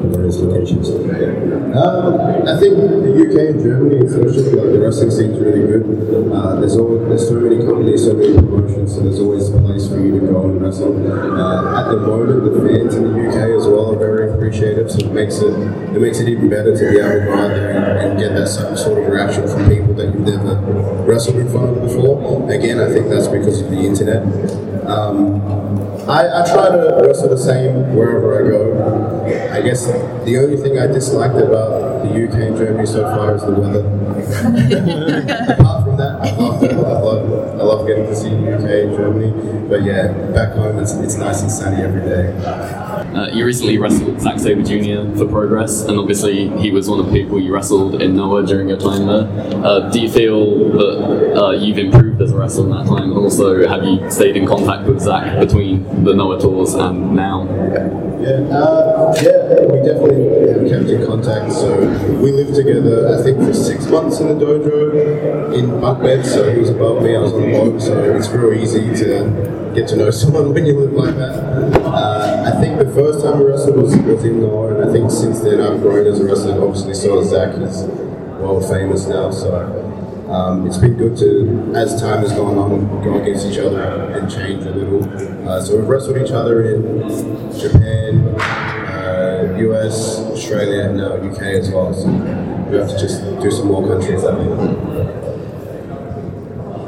the various locations? Um, I think the UK and Germany, especially, like the wrestling scene's really good. Uh, there's always there's so many companies, so many promotions, so there's always a place for you to go and wrestle. Uh, at the moment, the fans in the UK as well are very appreciative, so it makes it it makes it even better to be able to go out there and, and get that sort of reaction from people that you've never wrestled in front of before. Again, I think that's because of the internet. Um, I, I try to wrestle the same wherever I go. I guess the only thing I disliked about the UK and Germany so far is the weather. <laughs> Apart from that, I love it. I love, I love getting to see the UK and Germany. But yeah, back home it's, it's nice and sunny every day. Uh, you recently wrestled Zack Sabre Jr. for Progress, and obviously he was one of the people you wrestled in Noah during your time there. Uh, do you feel that uh, you've improved as a wrestler in that time, and also have you stayed in contact with Zack between the Noah tours and now? Yeah, uh, yeah, we definitely have kept in contact. So we lived together, I think, for six months in the dojo in bunk beds. So he was above me, I was on the bottom. So it's real easy to get to know <laughs> someone when you live like that. I think the first time we wrestled was, was in Noah, and I think since then I've grown as a wrestler. Obviously, so has Zack. He's world famous now, so. Um, it's been good to, as time has gone on, go against each other and change a little. Uh, so we've wrestled each other in Japan, uh, US, Australia, and now UK as well. So we have to just do some more countries. I think.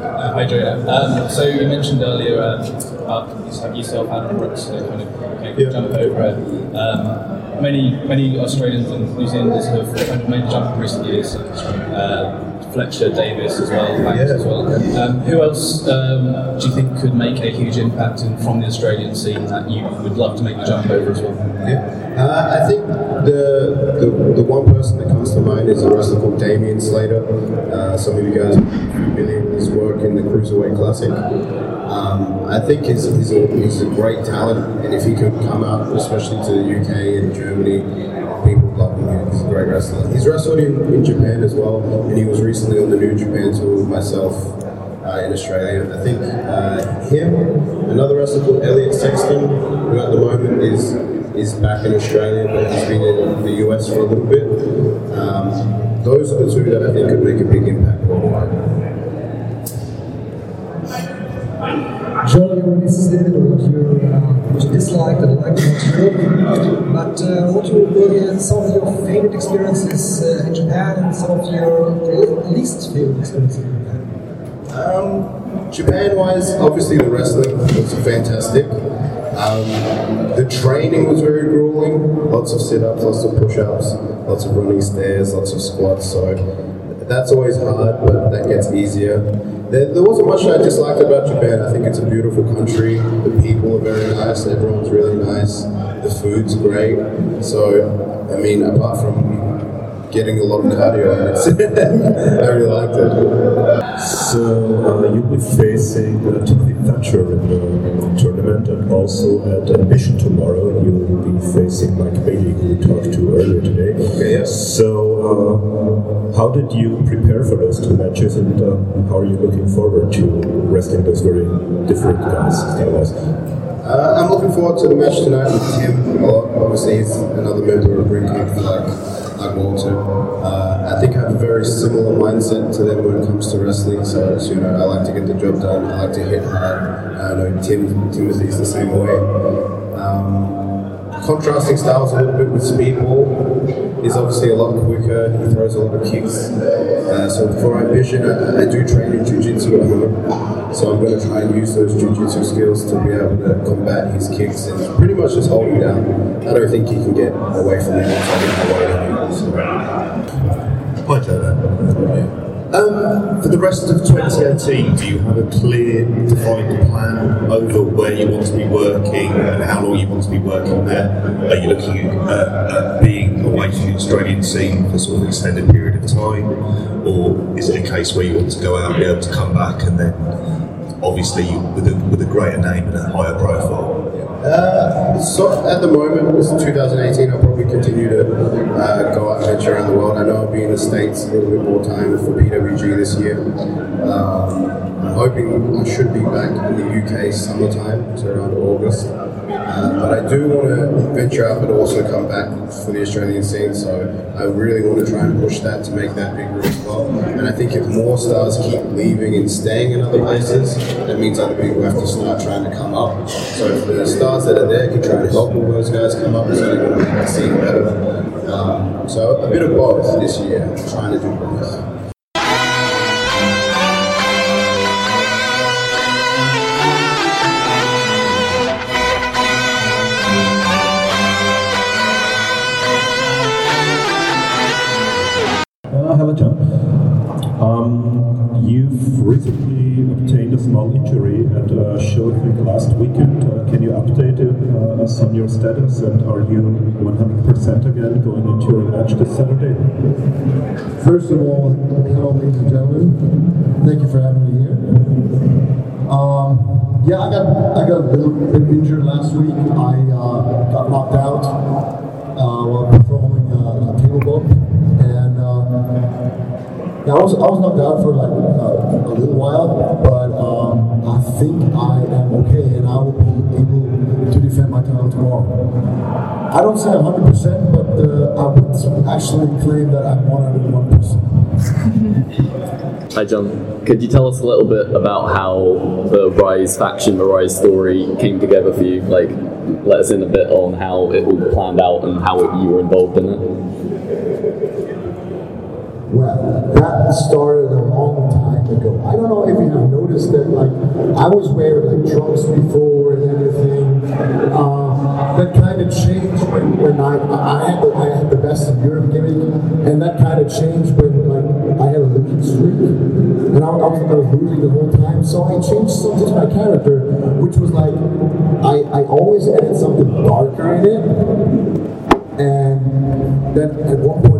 Uh, hi. Um, so you mentioned earlier um, about yourself, Adam Brooks, uh, kind of okay, Yeah. jump over it. Um, many many Australians and New Zealanders have kind of made the jump in recent years. Uh, Fletcher, Davis as well, Banks as well. Um, who else um, do you think could make a huge impact in, from the Australian scene that you would love to make the jump over as well? Yeah. Uh, I think the, the the one person that comes to mind is a wrestler called Damian Slater. Uh, some of you guys are familiar with his work in the Cruiserweight Classic. Um, I think he's, he's, a, he's a great talent, and if he could come out, especially to the UK and Germany, love him. He's wrestled in, in Japan as well, and he was recently on the New Japan tour with myself uh, in Australia. I think uh, him, another wrestler called Elliot Sexton, who at the moment is is back in Australia, but he's been in the US for a little bit. Um, those are the two that I think could make a big impact worldwide. Joel, you said what you, uh, what you disliked and liked about Europe, but uh, what were some of your favorite experiences uh, in Japan and some of your least favorite experiences in Japan? Um, Japan wise, obviously the wrestling was fantastic. Um, the training was very grueling. Lots of sit ups, lots of push ups, lots of running stairs, lots of squats. So that's always hard, but that gets easier. There, there wasn't much I disliked about Japan. I think it's a beautiful country. The people are very nice. Everyone's really nice. The food's great. So, I mean, apart from getting a lot of cardio, it's <laughs> I really liked it. So uh, you'll be facing uh, Timothy Thatcher in the tournament, and also at Ambition tomorrow you'll be facing Mike Bailey, who we talked to earlier today. Okay, yeah. So uh, how did you prepare for those two matches, and uh, how are you looking forward to wrestling those very different guys style-wise? Uh, I'm looking forward to the match tonight with Tim. Obviously, he's another member of Ringkampf like, like Walter. Uh, I think I have a very similar mindset to them when it comes to wrestling. So, you know, I like to get the job done. I like to hit hard. I know Tim Timothy's the same way. Um, contrasting styles a little bit with Speedball. He's obviously a lot quicker. He throws a lot of kicks. Uh, so for Ambition, I, I do train in Jiu-Jitsu at home. So I'm going to try and use those Jiu-Jitsu skills to be able to combat his kicks and pretty much just hold him down. I don't think he can get away from me once I get Hi, Joe. Um, for the rest of 2018, do you have a clear, defined plan over where you want to be working and how long you want to be working there? Are you looking at, at being away from the Australian scene for sort of an extended period of time? Or is it a case where you want to go out and be able to come back and then, obviously, with a, with a greater name and a higher profile? Uh, so at the moment, it's 2018. I'll probably continue to uh, go out and venture around the world. I know I'll be in the States a little bit more time for PWG this year. Um, I'm hoping I should be back in the UK summertime, so around August. Uh, but I do want to venture out, but also come back for the Australian scene. So I really want to try and push that to make that bigger as well. And I think if more stars keep leaving and staying in other places, that means other people have to start trying to come up. So if the stars that are there can try and help all those guys come up, it's only going to make the scene better. Um, so a bit of both this year, trying to do both. Um, you've recently obtained a small injury at a show, I think, last weekend. Uh, can you update uh, us on your status and are you 100% again going into your match this Saturday? First of all, hello, ladies and gentlemen. Thank you for having me here. Um, yeah, I got I got a little bit injured last week. I uh, got knocked out yeah, I was I was knocked out for like uh, a little while, but um, I think I am okay, and I will be able to defend my title tomorrow. I don't say 100%, but uh, I would actually claim that I'm 101%. <laughs> Hi, Jurn. Could you tell us a little bit about how the Rise faction, the Rise story came together for you? Like, let us in a bit on how it all planned out and how it, you were involved in it. Well, that started a long time ago. I don't know if you have noticed that, like, I was wearing like trunks before and everything. Uh, that kind of changed when, when I, I, had the, I had the best in Europe gimmick, and that kind of changed when like I had a looking streak, and I, I, was, I was losing the whole time. So I changed something to my character, which was like I, I always added something darker in it, and then at one point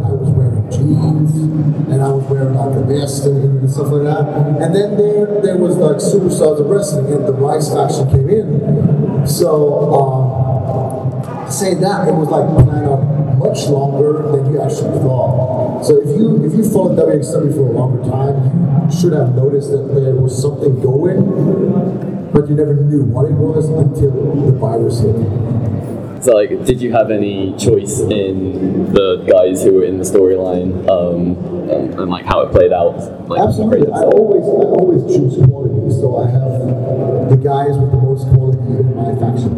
and I was wearing like a vest and, stuff like that. And then there there was like superstars of wrestling, and the Rise faction came in. So um, to say that it was like planned out much longer than you actually thought. So if you if you followed WXW for a longer time, you should have noticed that there was something going, but you never knew what it was until the virus hit. So, like, did you have any choice in the guys who were in the storyline um, and, and, like how it played out? Like, Absolutely, I always I always choose quality, so I have the guys with the most quality in my faction,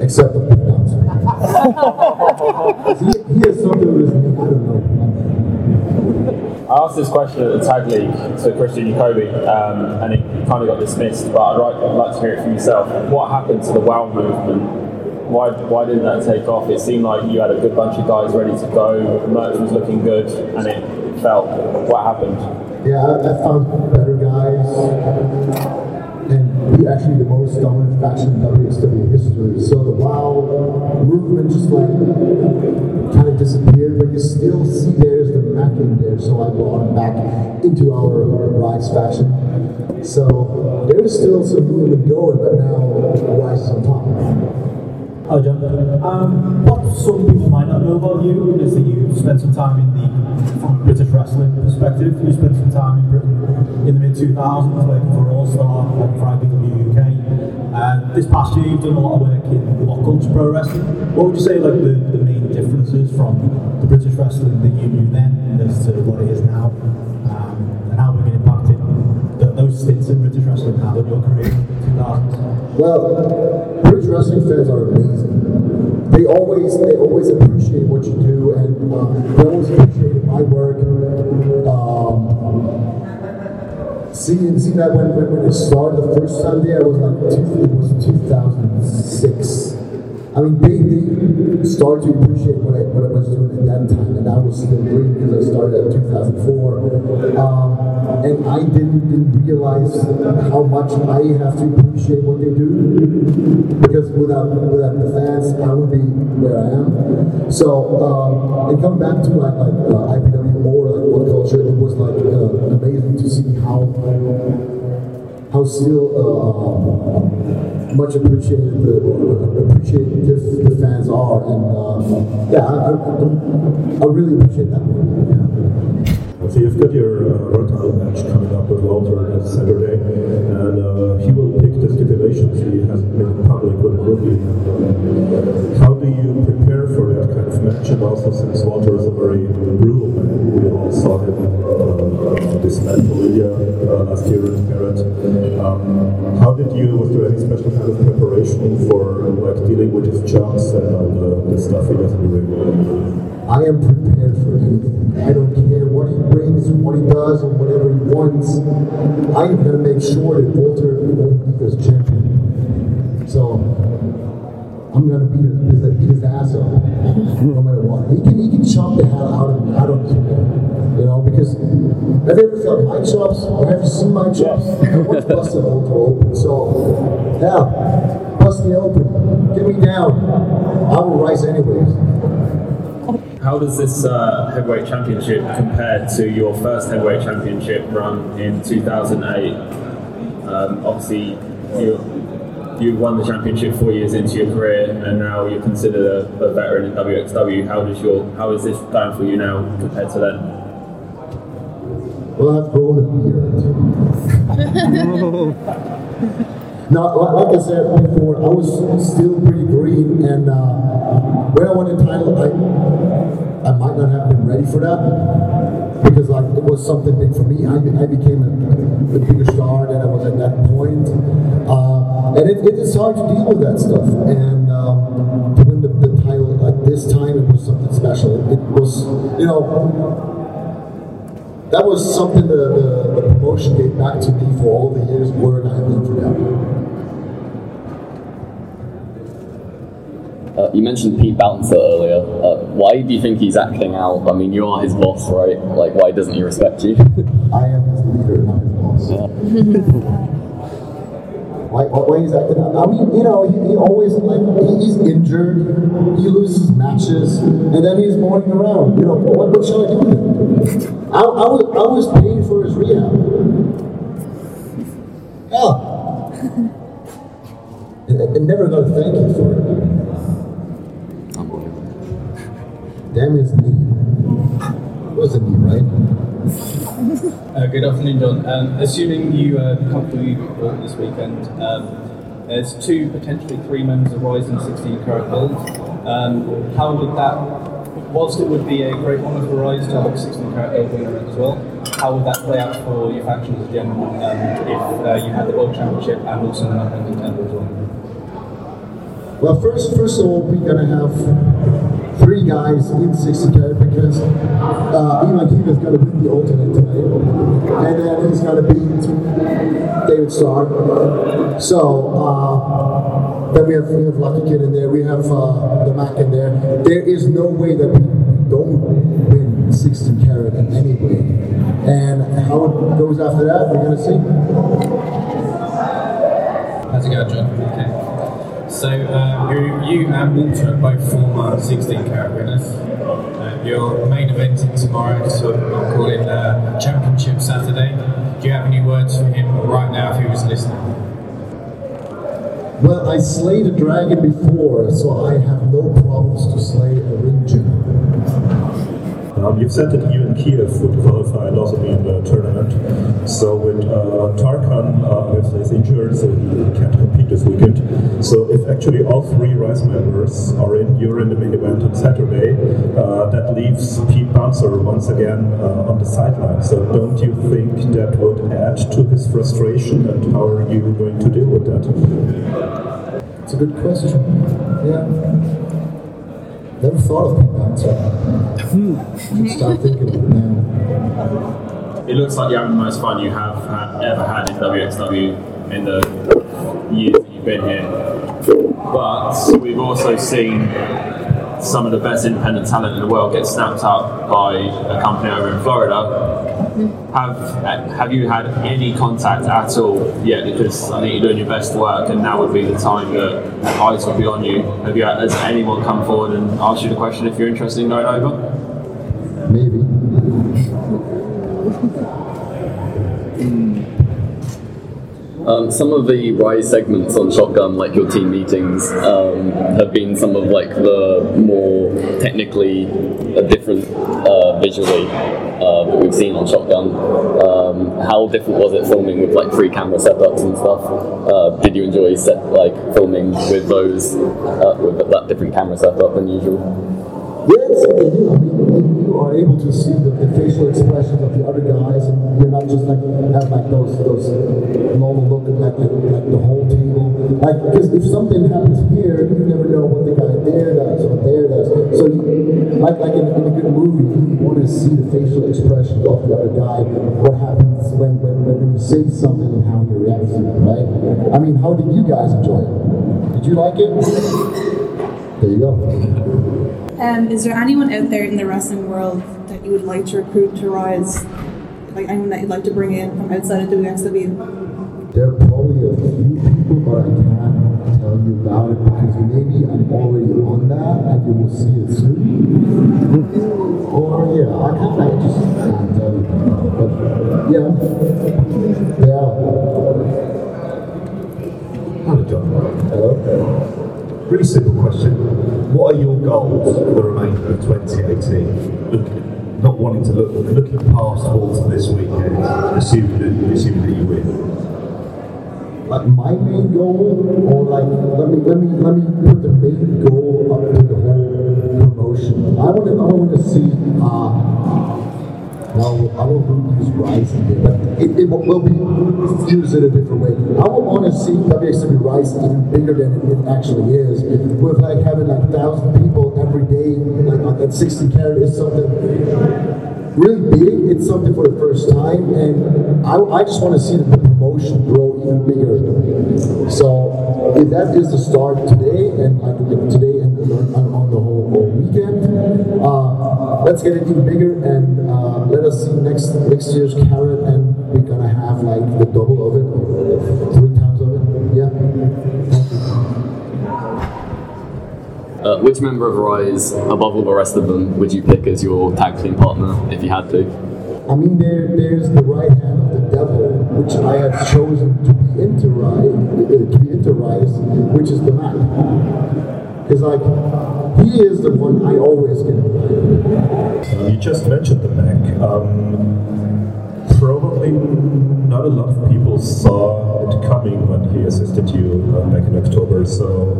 except the big bouncer. <laughs> he, he has something with me. I don't know. I asked this question at the tag league to Christian Jakobi, um, and it kind of got dismissed. But I'd like, I'd like to hear it from yourself. What happened to the WoW movement why, why didn't that take off? It seemed like you had a good bunch of guys ready to go, the merch was looking good, and it felt. What happened? Yeah, I, found better guys, and we actually the most dominant faction in WXW history. So the WoW movement just like kind of disappeared, but you still see there's the Mac in there, so I brought him back into our Rise faction. So there is still some movement going, but now Rise is on top. Hi, Jurn. Um, what some people might not know about you is that you spent some time in the British wrestling perspective. You spent some time in Britain in the mid 2000s working for All Star, working for IPW UK. This past year, you've done a lot of work in what pro wrestling. What would you say, like the, the main differences from the British wrestling that you knew then as to what it is now, um, and how they've been impacted those stints in British wrestling now in your career in the 2000s? Well, British wrestling fans are amazing. They always they always appreciate what you do, and uh, they always appreciate my work. Um, seeing seeing that when, when, it started the first Sunday, it was like two, it was 2006. I mean, they, they started to appreciate what I, what I was doing at that time, and I was still doing because I started at 2004. Um, and I didn't, didn't realize how much I have to appreciate what they do because without without the fans, I wouldn't be where I am. So, um, and come back to like like uh, IPW or like WhatCulture, it was like uh, amazing to see how how still uh, much appreciated the appreciative the fans are, and uh, yeah, I, I, I, really appreciate that. Yeah. So you've got your uh, Rotal match coming up with Walter this Saturday, and uh, he will pick the stipulations. He hasn't made public what it will be. How do you prepare for that kind of match? And also, since Walter is a very brutal man, we all saw him uh, dismantle India uh, last year in Barrett. Um, how did you? Was there any special kind of preparation for like dealing with his jumps and all the, the stuff he does in the? I am prepared for anything. I don't care what he brings, what he does, or whatever he wants. I am going to make sure that Walter won't be his champion. So I'm going to beat his, beat his ass up no matter what. He can, he can chop the hell out of me. I don't care. You know, because Have you ever felt my chops? Or have you seen my chops? I once busted open, so yeah, bust me open, get me down. I will rise anyways. How does this uh, heavyweight championship compare to your first heavyweight championship run in 2008? Um, obviously, you you won the championship four years into your career, and now you're considered a, a veteran in WXW. How does your how is this going for you now compared to then? Well, I've grown a beard. <laughs> Now, like I said before, I was still pretty green, and uh, when I won the title, I I might not have been ready for that because like it was something big for me. I, I became a, a bigger star than I was at that point, uh, and it, it is hard to deal with that stuff. And um, to win the, the title at this time, it was something special. It was, you know that was something the, the, the promotion gave back to me for all the years work I have done. Uh, you mentioned Pete Bouncer earlier. Uh, why do you think he's acting out? I mean, you are his boss, right? Like, why doesn't he respect you? <laughs> I am his leader, not his boss. Why, why, why is that? I mean, you know, he, he always like he, he's injured, he loses matches, and then he's moaning around. You know, what, what shall I do with him? I, I was I was paying for his rehab. Hell, and, and never gonna thank you for it. Damn his knee. It was a knee, right? Uh, good afternoon, Jurn. Um, assuming you uh, comfortably bought this weekend, um, there's two, potentially three members of Ryzen 16 Carat Gold. Um, how would that, whilst it would be a great honour for Rise to have a 16 Carat Gold winner as well, how would that play out for your factions in general um, if uh, you had the World Championship and also an upcoming contender as well? Well, first, first of all, we're gonna have three guys in 60 carat because uh, Ivan Kiev's gonna beat the alternate tonight, and then he's gonna beat David Starr. So uh, then we have we have Lucky Kid in there. We have uh, the Mac in there. There is no way that we don't win 16 carat in any way. And how it goes after that, we're gonna see. How's it going, Jurn? Okay. So, uh, you, you and Walter are both former 16 carat winners. Uh, your main event is tomorrow, so I'm calling uh, Championship Saturday. Do you have any words for him right now if he was listening? Well, I slayed a dragon before, so I have no problems to slay a ring general. Um, you've said that you and Kiev would qualify and also be in the tournament. So with uh, Tarkan, uh, obviously is injured, so he can't compete this weekend. So if actually all three Rise members are in, you're in the main event on Saturday, uh, that leaves Pete Bouncer once again uh, on the sideline. So don't you think that would add to his frustration and how are you going to deal with that? It's a good question. Yeah. Never thought of Pete Bouncer. Should start thinking of it now. It looks like you're having the most fun you have had, ever had in WXW in the years that you've been here. But we've also seen some of the best independent talent in the world get snapped up by a company over in Florida. Have have you had any contact at all yet? Because I think you're doing your best work, and now would be the time that eyes will be on you. Have you has anyone come forward and asked you the question if you're interested in going over? Maybe. Um, some of the Rise segments on Shotgun, like your team meetings, um, have been some of like the more technically uh, different uh, visually uh, that we've seen on Shotgun. Um, how different was it filming with like free camera setups and stuff? Uh, did you enjoy set like filming with those uh, with that different camera setup than usual? New. I mean, you are able to see the, the facial expressions of the other guys, and you're not just like have like those those normal look at like the, like the whole table. Like because if something happens here, you never know what the guy there does or there does. So you, like like in, in a good movie, you want to see the facial expressions of the other guy. What happens when when, when you say something and how he reacts to it, right? I mean, how did you guys enjoy it? Did you like it? There you go. Um, is there anyone out there in the wrestling world that you would like to recruit to Rise? like anyone that you'd like to bring in from outside of WXW? There are probably a few people, but I can't tell you about it because maybe I'm already on that and you will see it soon. or yeah, I can't, I just can't tell you. But yeah, yeah. Hello. Really simple question. What are your goals for the remainder of 2018? Look, not wanting to look, looking past Walter this weekend, assuming that, assuming that you win. Like my main goal, or like let me let me let me put the main goal up to the whole promotion. I want to I want to see. Uh, no, I won't use Rise there, but it, it will, be used in a different way. I would want to see WXW Rise even bigger than it, it actually is, with like having like thousand people every day, like on that 60 carat is something really big. It's something for the first time, and I, I just want to see the promotion grow even bigger. So if that is the start today, and like today and on, the whole, whole weekend, uh, let's get it even bigger and uh, us see next next year's Carat, and we're gonna have like the double of it, or three times of it. Yeah. Uh, which member of Rise, above all the rest of them, would you pick as your tag team partner if you had to? I mean, there, there's the right hand of the devil, which I have chosen to be into Rise, uh, to be into Rise, which is the Mac. Because like, he is the one I always get. You just mentioned the Mac. Um, probably not a lot of people saw it coming when he assisted you uh, back in October. So,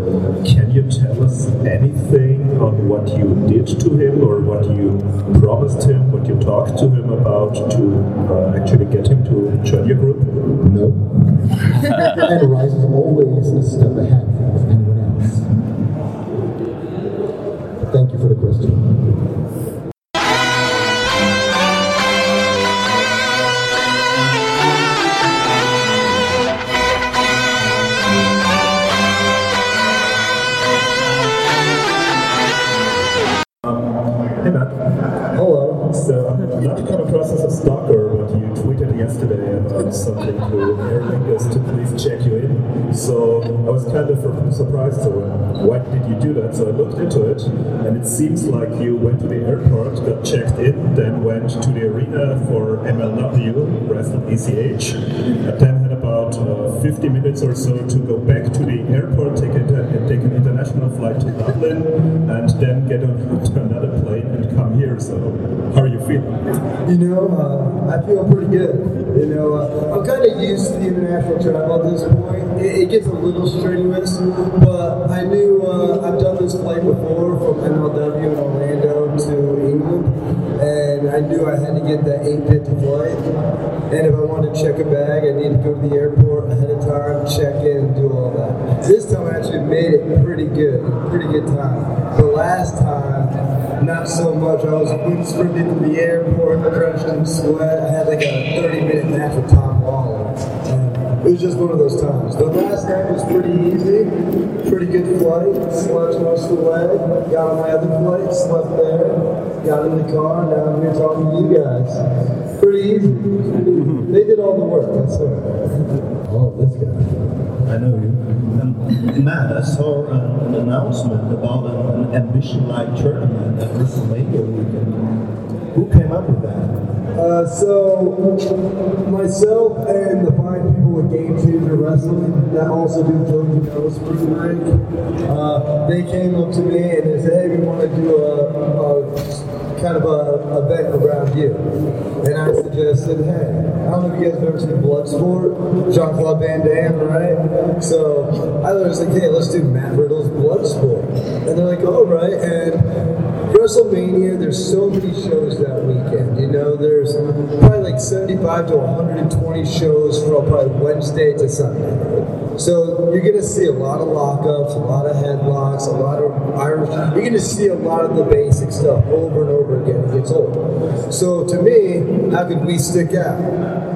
can you tell us anything on what you did to him, or what you promised him, what you talked to him about to uh, actually get him to join your group? No. <laughs> and Rise is always a step ahead of anyone else. Thank you for the question. Seems like you went to the airport, got checked in, then went to the arena for MLW, wrestled ECH, and then had about uh, 50 minutes or so to go back to the airport, take, a, take an international flight to Dublin, and then get on <laughs> to another plane and come here. So how are you feeling? You know, uh, I feel pretty good. You know, uh, I'm kind of used to the international travel at this point. It, it gets a little strenuous, to the airport ahead of time, check in, do all that. This time I actually made it pretty good, pretty good time. The last time, not so much. I was wind sprinting to the airport, drenched in sweat. I had like a 30 minute match with Tom Waller. It was just one of those times. The last night was pretty easy, pretty good flight. Slept most of the way. Got on my other flight, slept there. Got in the car, and now I'm here talking to you guys. Pretty easy. They did all the work. That's it. Oh, this guy. I know you. Um, Matt, I saw an announcement about an, an ambition-like tournament at WrestleMania weekend. Who came up with that? Uh, so, myself and the five people at Game Changer Wrestling that also do Joey Janela Spring Break, uh, they came up to me and they said, hey, we want to do a, a kind of a you. And I suggested, hey, I don't know if you guys have ever seen Bloodsport, Jean-Claude Van Damme, right? So I was like, hey, let's do Matt Riddle's Bloodsport. And they're like, all right. And WrestleMania, there's so many shows that weekend. You know, there's probably like 75 to 120 shows from probably Wednesday to Sunday. So you're gonna see a lot of lockups, a lot of headlocks, a lot of Irish. You're gonna see a lot of the basic stuff over and over again. It gets old. So to me, how could we stick out?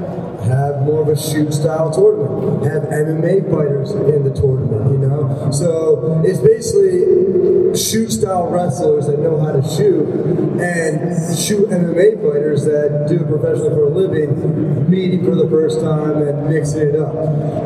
have more of a shoot style tournament, have MMA fighters in the tournament, you know? So it's basically shoot style wrestlers that know how to shoot and shoot MMA fighters that do it professionally for a living, meeting for the first time and mixing it up.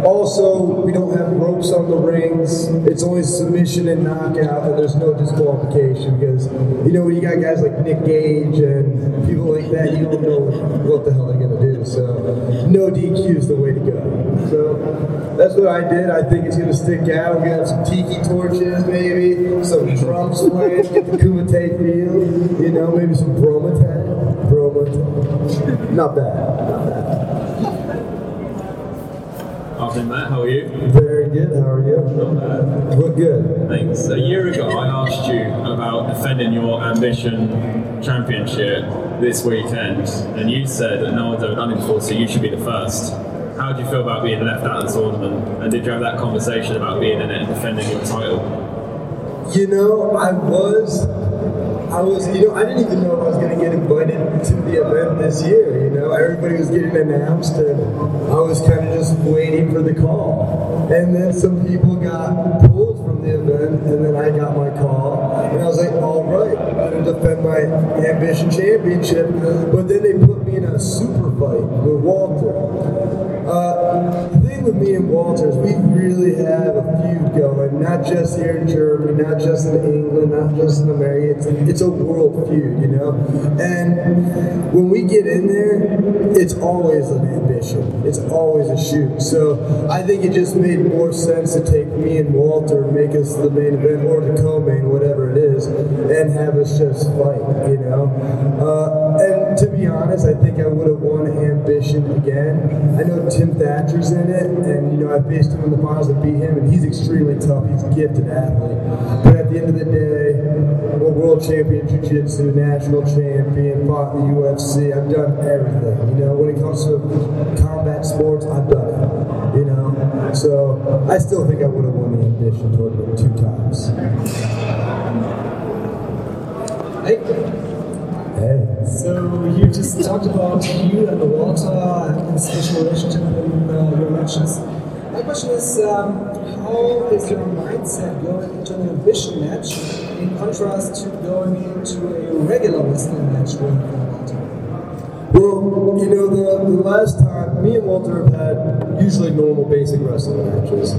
Also, we don't have ropes on the rings. It's only submission and knockout, and there's no disqualification because you know when you got guys like Nick Gage and people like that, you don't know what the hell they're gonna do. So no DQ is the way to go. So that's what I did. I think it's gonna stick out. We got some tiki torches, maybe some drums playing, get the Kumite feel. You know, maybe some bromotan. Bromotan. Not bad. Not bad. Afternoon, Matt. How are you? Very good. How are you? Not bad. We're good. Thanks. A year ago, I asked you about defending your Ambition Championship this weekend, and you said that no one's ever done it before, so you should be the first. How do you feel about being left out of the tournament? And did you have that conversation about being in it and defending your title? You know, I was, I was, you know, I didn't even know if I was going to get invited to the event this year. You know, everybody was getting announced, and I was kind of just waiting for the call. And then some people got pulled from the event, and then I got my call, and I was like, all right, I'm going to defend my Ambition Championship. But then they put me in a super fight with Walter. Me and Walters, we really have a feud going, not just here in Germany, not just in England, not just in America. It's, it's a world feud, you know? And when we get in there, it's always an ambition. It's always a shoot. So I think it just made more sense to take me and Walter, make us the main event or the co-main, whatever it is, and have us just fight, you know? Uh, and to be honest, I think I would have won Ambition again. I know Tim Thatcher's in it, and you know I faced him in the finals and beat him, and he's extremely tough. He's a gifted athlete. But at the end of the day, I'm a world champion in jiu-jitsu, national champion, fought in the UFC. I've done everything. You know, when it comes to combat sports, I've done it. You know, so I still think I would have won the Ambition tournament two times. Hey. Hey. So you just talked about you and the Walter and a special relationship in uh, your matches. My question is, um, how is your mindset going into an ambition match in contrast to going into a regular wrestling match with Walter? Well, you know, the, the last time, me and Walter have had usually normal basic wrestling matches.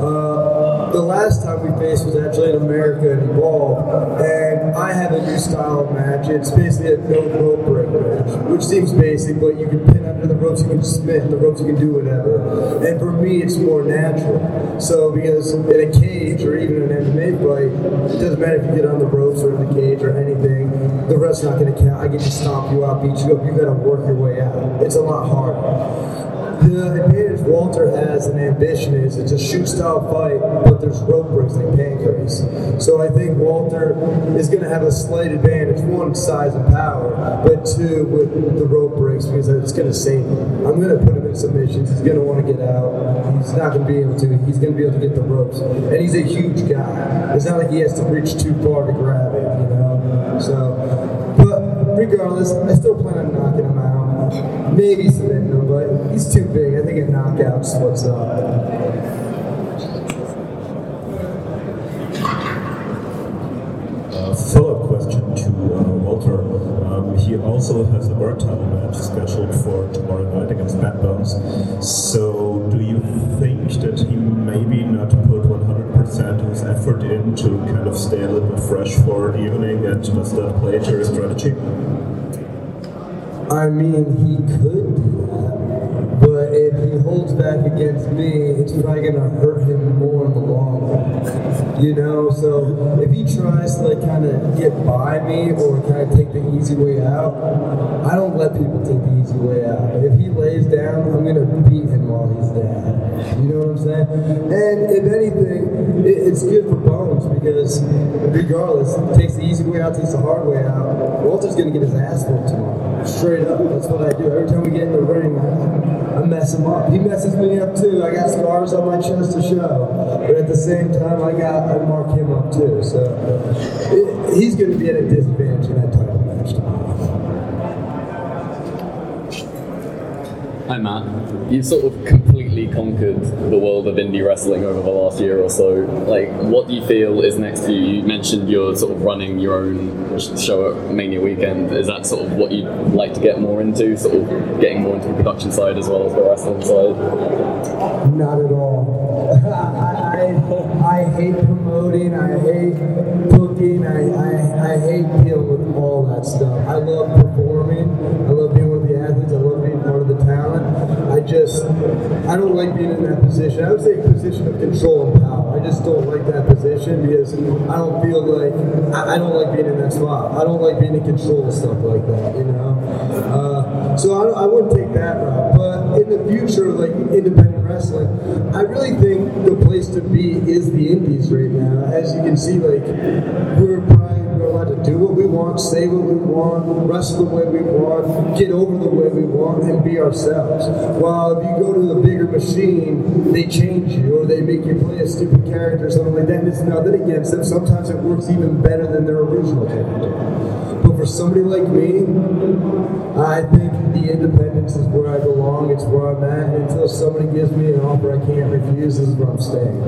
Uh, the last time we faced was actually in America in Evolve, and I have a new style of match. It's basically a no rope break match, which seems basic, but you can pin under the ropes, you can spin the ropes, you can do whatever. And for me, it's more natural. So, because in a cage or even an MMA fight, it doesn't matter if you get on the ropes or in the cage or anything, the ref's not going to count. I get to stomp you out, beat you up. You got to work your way out. It's a lot harder. The advantage Walter has and ambition is it's a shoot style fight, but there's rope breaks like Pancrase. So I think Walter is going to have a slight advantage. One, size and power, but two, with the rope breaks because it's going to save him. I'm going to put him in submissions. He's going to want to get out. He's not going to be able to. He's going to be able to get the ropes. And he's a huge guy. It's not like he has to reach too far to grab it, you know? So, but regardless, I still plan on knocking him out. Maybe him, but he's too big. I think a knockout's what's up. Uh, follow-up question to uh, Walter. Um, he also has a world title match scheduled for tomorrow night against Bad Bones. So, do you think that he maybe not put 100% of his effort in to kind of stay a little bit fresh for the evening and just uh, play to his strategy? I mean, he could do that, but if he holds back against me, it's probably gonna hurt him more in the long run. You know, so if he tries to like kind of get by me or kind of take the easy way out, I don't let people take the easy way out. If he lays down, I'm gonna beat him while he's down. You know what I'm saying? And if anything, it, it's good for Bones because regardless, it takes the easy way out, takes the hard way out. Walter's gonna get his ass whooped tomorrow. Straight up, that's what I do. Every time we get in the ring, I, mess him up. He messes me up too. I got scars on my chest to show, but at the same time, I got I mark him up too. So it, he's to be at a disadvantage in that title match tomorrow. Hi Matt. You sort of conquered the world of indie wrestling over the last year or so. Like, what do you feel is next for you? You mentioned you're sort of running your own show at Mania Weekend. Is that sort of what you'd like to get more into? Sort of getting more into the production side as well as the wrestling side? Not at all. <laughs> I, I, hate promoting. I hate booking. I, I, I hate dealing with all that stuff. I love performing. I love being one of the athletes. I love being part of the talent. I just, I don't like being in that position. I would say position of control and power. I just don't like that position because I don't feel like, I, don't like being in that spot. I don't like being in control of stuff like that, you know? Uh, so I, I wouldn't take that route. But in the future, like independent wrestling, I really think the place to be is the indies right now. As you can see, like, we're probably we're to do what we want, say what we want, wrestle the way we want, get over the way we want, and be ourselves. While if you go to the bigger machine, they change you or they make you play a stupid character or something like that. And it's nothing against them. Sometimes it works even better than their original character. But for somebody like me, I think the independence is where I belong. It's where I'm at. And until somebody gives me an offer I can't refuse, this is where I'm staying.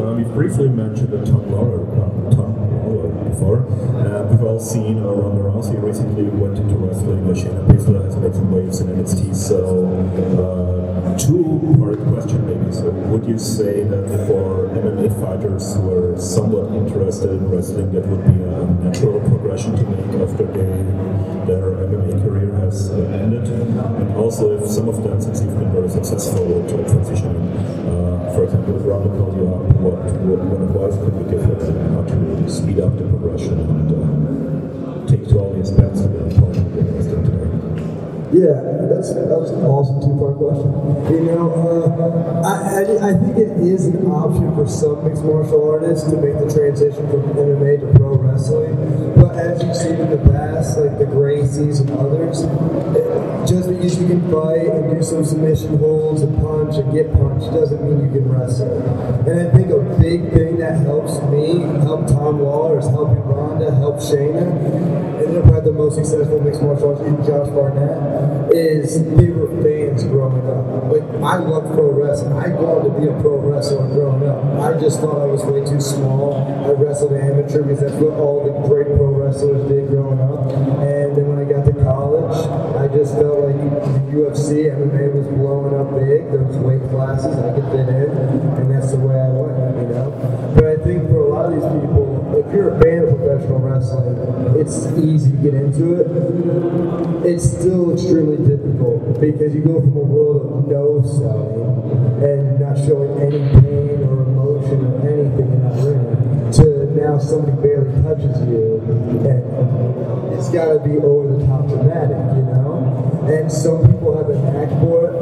Um, you've briefly mentioned the Tom Lawlor, uh, Tom Lawlor before. Uh, we've all seen uh, Ronda Rousey recently went into wrestling. Shayna Baszler has made some waves in NXT. So, uh, two-part question maybe. So, would you say that for MMA fighters who are somewhat interested in wrestling, that would be a natural progression to make after they, their has uh, ended? And also, if some of them, you've been very successful at transitioning, uh, for example, if Ronda called you up, what, what, what advice could you give them how to speed up the progression and uh, take to all the aspects of the important wrestling today? Yeah, that's that's an awesome two-part question. You know, uh, I, I, I think it is an option for some mixed martial artists to make the transition from MMA to pro wrestling. But as you've seen in the past, like the Gracies and others, it, just because you can fight and do some submission holds and punch and get punched doesn't mean you can wrestle. And I think a big thing that helps me, help Tom Lawlor, is helping Ronda, help Shayna, and then probably the most successful mixed martial artist, even Josh Barnett is they were fans growing up. Like I love pro wrestling. I wanted to be a pro wrestler growing up. I just thought I was way too small. I wrestled amateur because that's what all the great pro wrestlers did growing up. And then when I got to college, I just felt like the UFC, MMA was blowing up big. There was weight classes I could fit in, and that's the way I went. You know. But I think for a lot of these people, if you're a fan of professional wrestling, it's easy to get into it. It's still extremely difficult because you go from a world of no selling and not showing any pain or emotion or anything in that ring to now somebody barely touches you and it's got to be over the top dramatic, you know? And some people have a knack for it,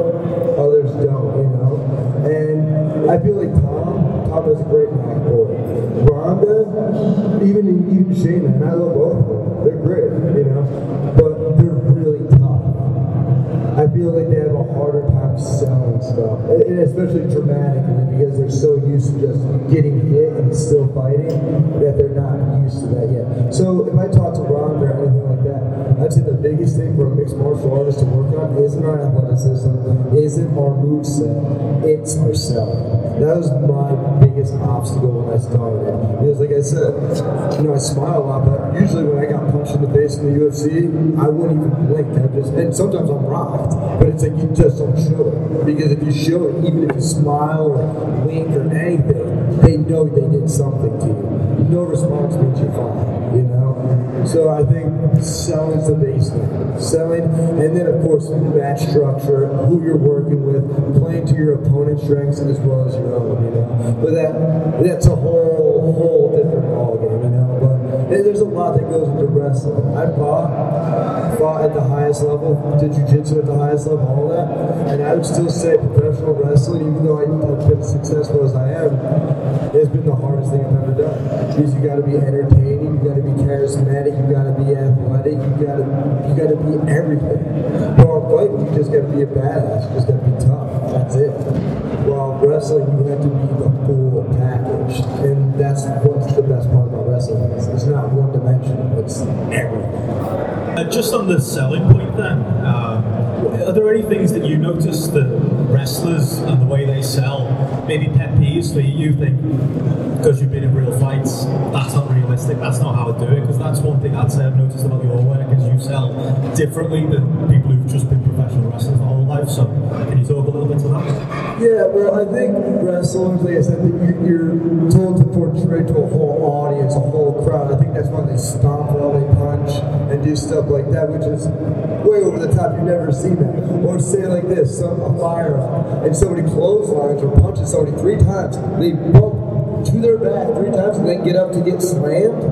others don't, you know? And I feel like Tom, Tom has a great knack for it. Ronda, even even Shayna, and I love both of them. They're great, you know, but they're really tough. I feel like they have a harder time selling stuff, and especially dramatically because they're so used to just getting hit and still fighting that they're not used to that yet. So if I talk to Ronda or anything like that, I'd say the biggest thing for a mixed martial artist to work on isn't our athleticism, isn't our mood it's our selling. That was my biggest obstacle when I started. Because like I said, you know, I smile a lot, but usually when I got punched in the face in the UFC, I wouldn't even blink. I just and sometimes I'm rocked, but it's like you just don't show it. Because if you show it, even if you smile or wink or anything, they know they did something to you. No response means you're fine, you know? So I think selling's the base. Selling, and then of course match structure, who you're working with, playing to your opponent's strengths as well as your own, you know. But that that's a whole whole different ballgame, you know. But there's a lot that goes into wrestling. I fought fought at the highest level, did jujitsu at the highest level, all that, and I would still say professional wrestling, even though I've been as successful as I am, has been the hardest thing I've ever done. Because you got to be entertaining, you got to be charismatic, you got to be athletic, you got to you got to be everything. While fighting, you just got to be a badass, you just got to be tough. That's it. While wrestling, you have to be the full package, and that's what's the best part about wrestling. It's, it's not one dimensional; it's everything. Uh, just on the selling point, then, uh, are there any things that you notice that wrestlers and the way they sell. Maybe pet peeves for you, think, because you've been in real fights, that's not realistic, that's not how I do it, because that's one thing I'd say I've noticed about your work is you sell differently than people who've just been professional wrestlers their whole life. So can you talk a little bit to that? Yeah, well, I think wrestlers, like I you- you're told to portray to a whole audience, a whole crowd. I think that's why they stomp while they punch and do stuff like that, which is way over the top. you've never see that. Or say like this, some a fire and somebody clotheslines or punches somebody three times. They bump to their back three times and then get up to get slammed.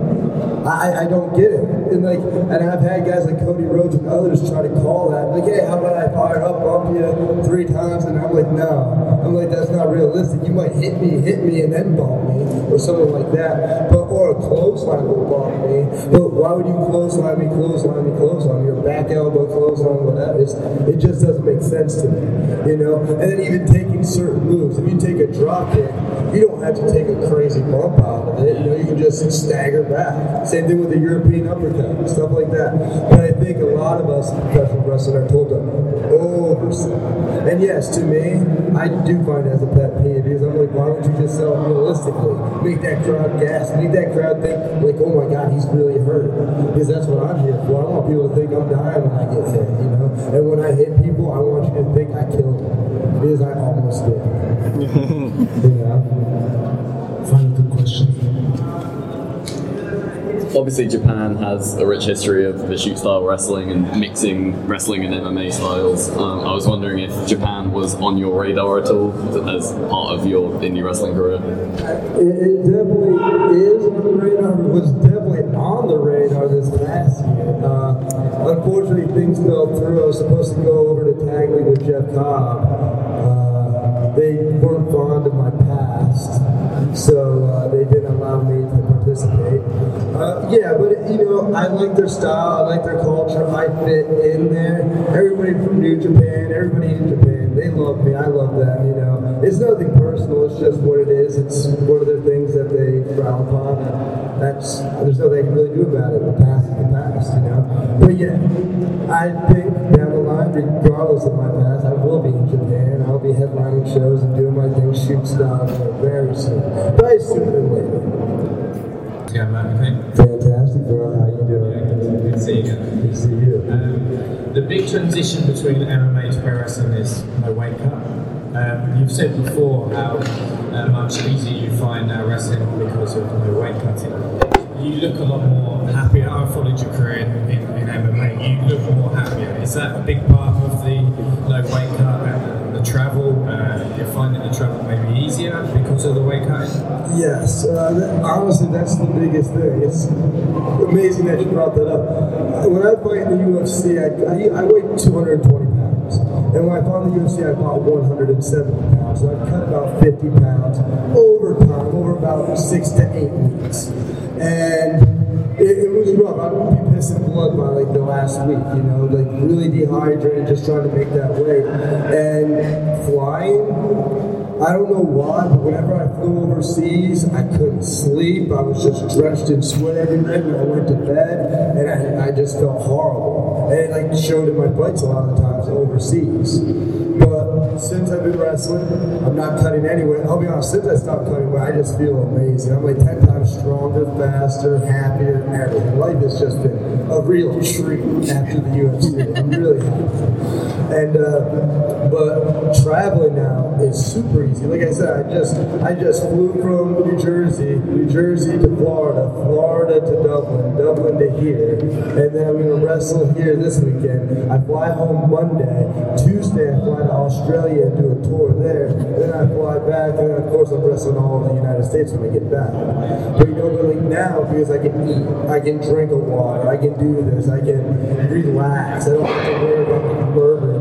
I, I don't get it. And like, and I've had guys like Cody Rhodes and others try to call that. Like, hey, how about I fire up, bump you three times? And I'm like, no. I'm like, that's not realistic. You might hit me, hit me, and then bump me, or something like that. But or a clothesline will bump me. But why would you clothesline me, clothesline me, clothesline or back elbow, clothesline, whatever? Uh, it's, it just doesn't make sense to me, you know. And then even taking certain moves. If you take a drop kick, you don't have to take a crazy bump out of it. You know, you can just stagger back. Same thing with the European uppercut, stuff like that. But I think a lot of us in professional wrestling are told to oversell. And yes, to me, I do find it as a pet peeve because I'm like, why would you just sell realistically? Make that crowd gasp, make that crowd think like, oh my god, he's really hurt. Because that's what I'm here for. I want people to think I'm dying when I get hit, you know. And when I hit people, I want you to think I killed them because I almost did. <laughs> you know. Obviously, Japan has a rich history of the shoot style wrestling and mixing wrestling and MMA styles. Um, I was wondering if Japan was on your radar at all as part of your indie wrestling career. It, it definitely is on the radar. It was definitely on the radar this past year. Uh, unfortunately, things fell through. I was supposed to go over to Tag League with Jeff Cobb. Uh, they weren't fond of my past, so uh, they didn't allow me to participate. You know, I like their style. I like their culture. I fit in there. Everybody from New Japan, everybody in Japan, they love me. I love them. You know, it's nothing personal. It's just what it is. It's one of the things that they frown upon. And that's there's nothing they can really do about it. The past is the past. You know. But yeah, I think down the line, regardless of my past, I will be in Japan. I'll be headlining shows and doing my thing, shoot style very soon. Probably sooner than. Big transition between MMA to pro wrestling is no weight cut. Um, you've said before how uh, much easier you find now wrestling because of no weight cutting. You look a lot more happier. I followed your career in, in, MMA. You look more happier. Is that a big part of the no weight cut the travel? Uh, maybe of the weight cutting? Yes, uh, that, honestly, that's the biggest thing. It's amazing that you brought that up. When I fight in the UFC, I, I, I weigh 220 pounds. And when I fought in the UFC, I fought 170 pounds. So I cut about 50 pounds over time, over about six to eight weeks. And it, it was rough. I would be pissing blood by like the last week, you know, like really dehydrated, just trying to make that weight. And flying, I don't know why, but whenever I flew overseas, I couldn't sleep. I was just drenched in sweat every night when I went to bed, and I, I just felt horrible. And it like showed in my fights a lot of times overseas. But since I've been wrestling, I'm not cutting any weight. I'll be honest, since I stopped cutting weight, I just feel amazing. I'm like 10 times stronger, faster, happier, everything. Life has just been a real treat after the UFC. I'm really happy. And uh, but traveling now is super easy. Like I said, I just I just flew from New Jersey, New Jersey to Florida, Florida to Dublin, Dublin to here, and then I'm gonna wrestle here this weekend. I fly home Monday, Tuesday I fly to Australia and do a tour there. Then I fly back, and then of course I'm wrestling all over the United States when I get back. But you know, really now because I can eat, I can drink a water, I can do this, I can relax. I don't have to worry about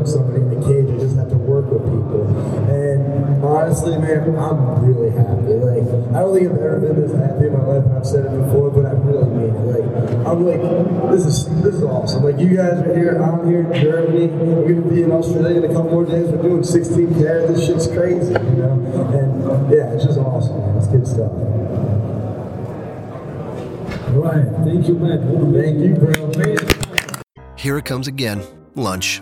like, somebody in the cage. I just have to work with people. And honestly, man, I'm really happy. Like I don't think I've ever been this happy in my life, and I've said it before, but I really mean it. Like I'm like, this is this is awesome. Like you guys are here, I'm here in Germany. We're gonna be in Australia in a couple more days. We're doing 16 carat. This shit's crazy, you know. And yeah, it's just awesome. Man. It's good stuff. Right. Thank you, man. Thank you, bro. Here it comes again. Lunch.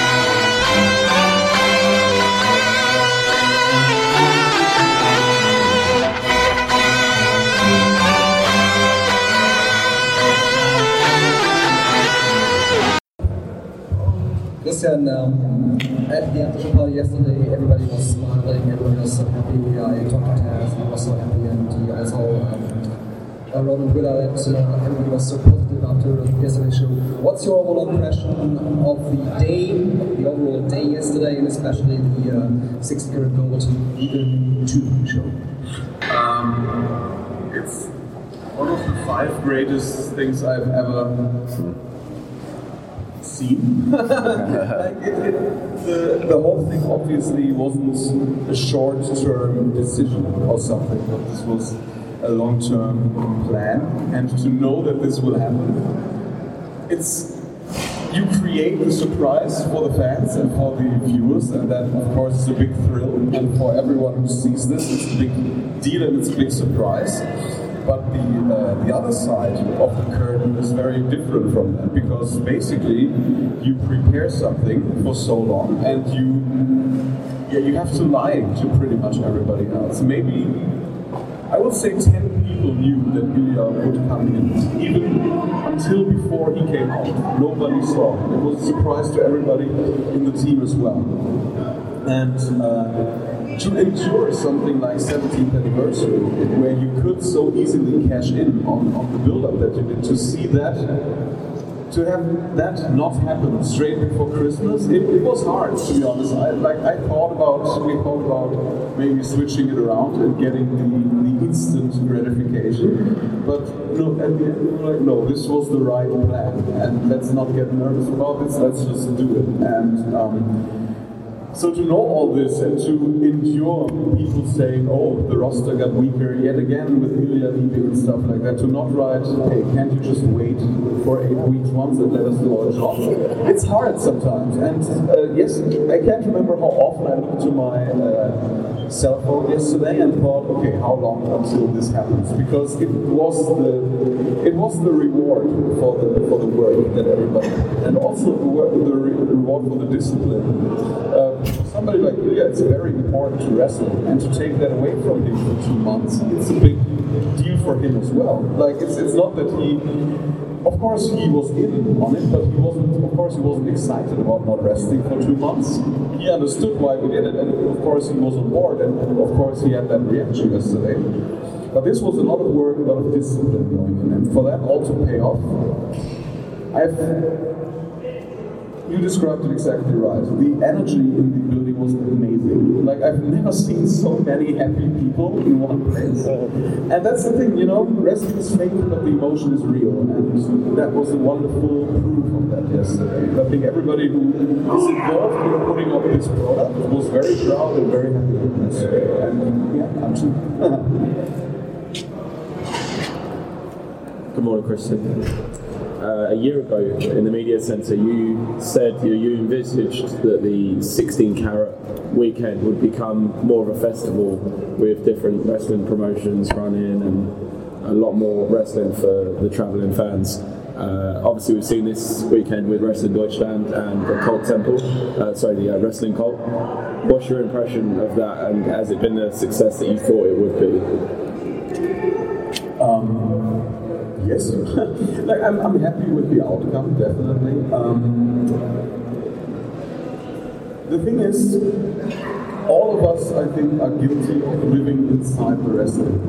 Christian, um, at the after party yesterday, everybody was smiling, everybody was so happy. I talked to Taz, he was so happy, and he also um, uh, on Twitter uh, everybody was so positive after yesterday's show. What's your overall impression of the day, the overall day yesterday, and especially the uh, 16 carat gold Eagle 2 show? Um, it's one of the five greatest things I've ever like it, it, the, the whole thing obviously wasn't a short-term decision or something, but this was a long-term plan. And to know that this will happen, it's you create the surprise for the fans and for the viewers, and that of course is a big thrill. And for everyone who sees this, it's a big deal and it's a big surprise. But the uh, the other side of the curtain is very different from that because basically you prepare something for so long and you yeah you have to lie to pretty much everybody else. Maybe I would say ten people knew that Ilja would come in, even until before he came out. Nobody saw. It was a surprise to everybody in the team as well. And uh, to endure something like 17th anniversary, where you could so easily cash in on, on the build-up that you did, to see that, to have that not happen straight before Christmas, it, it was hard to be honest. I like I thought about we thought about maybe switching it around and getting the, the instant gratification, but no, at the end we were like, no, this was the right plan, and let's not get nervous about this. Let's just do it. And um, so to know all this and to endure people saying, oh, the roster got weaker yet again with Ilja leaving and stuff like that, to not write, hey, can't you just wait for eight weeks once and let us do our job? It's hard sometimes. And uh, yes, I can't remember how often I looked to my uh, cell phone yesterday and thought, okay, how long until this happens? Because it was the it was the reward for the for the work that everybody and also the, work, the reward for the discipline. Uh, for somebody like Ilja, it's very important to wrestle, and to take that away from him for two months, it's a big deal for him as well. Like it's it's not that he. Of course, he was in on it, but he wasn't. Of course, he wasn't excited about not resting for two months. He understood why we did it, and of course, he was on board, and of course, he had that reaction yesterday. But this was a lot of work, a lot of discipline going in, and for that all to pay off, I've you described it exactly right. The energy in the building was amazing. Like I've never seen so many happy people in one place. And that's the thing, you know, wrestling is fake, but the emotion is real. And that was a wonderful proof of that yesterday. I think everybody who is involved in putting up this product was very proud and very happy with this. And yeah, I'm too. <laughs> Good morning, Christian. Uh, a year ago in the media centre, you said you, you envisaged that the 16 carat weekend would become more of a festival with different wrestling promotions running and a lot more wrestling for the travelling fans. Uh, obviously, we've seen this weekend with Wrestling Deutschland and the Cult Temple, uh, sorry, the uh, Wrestling Cult. What's your impression of that, and has it been the success that you thought it would be? Um, yes, <laughs> like I'm, I'm happy with the outcome, definitely. Um, the thing is, all of us, I think, are guilty of living inside the wrestling,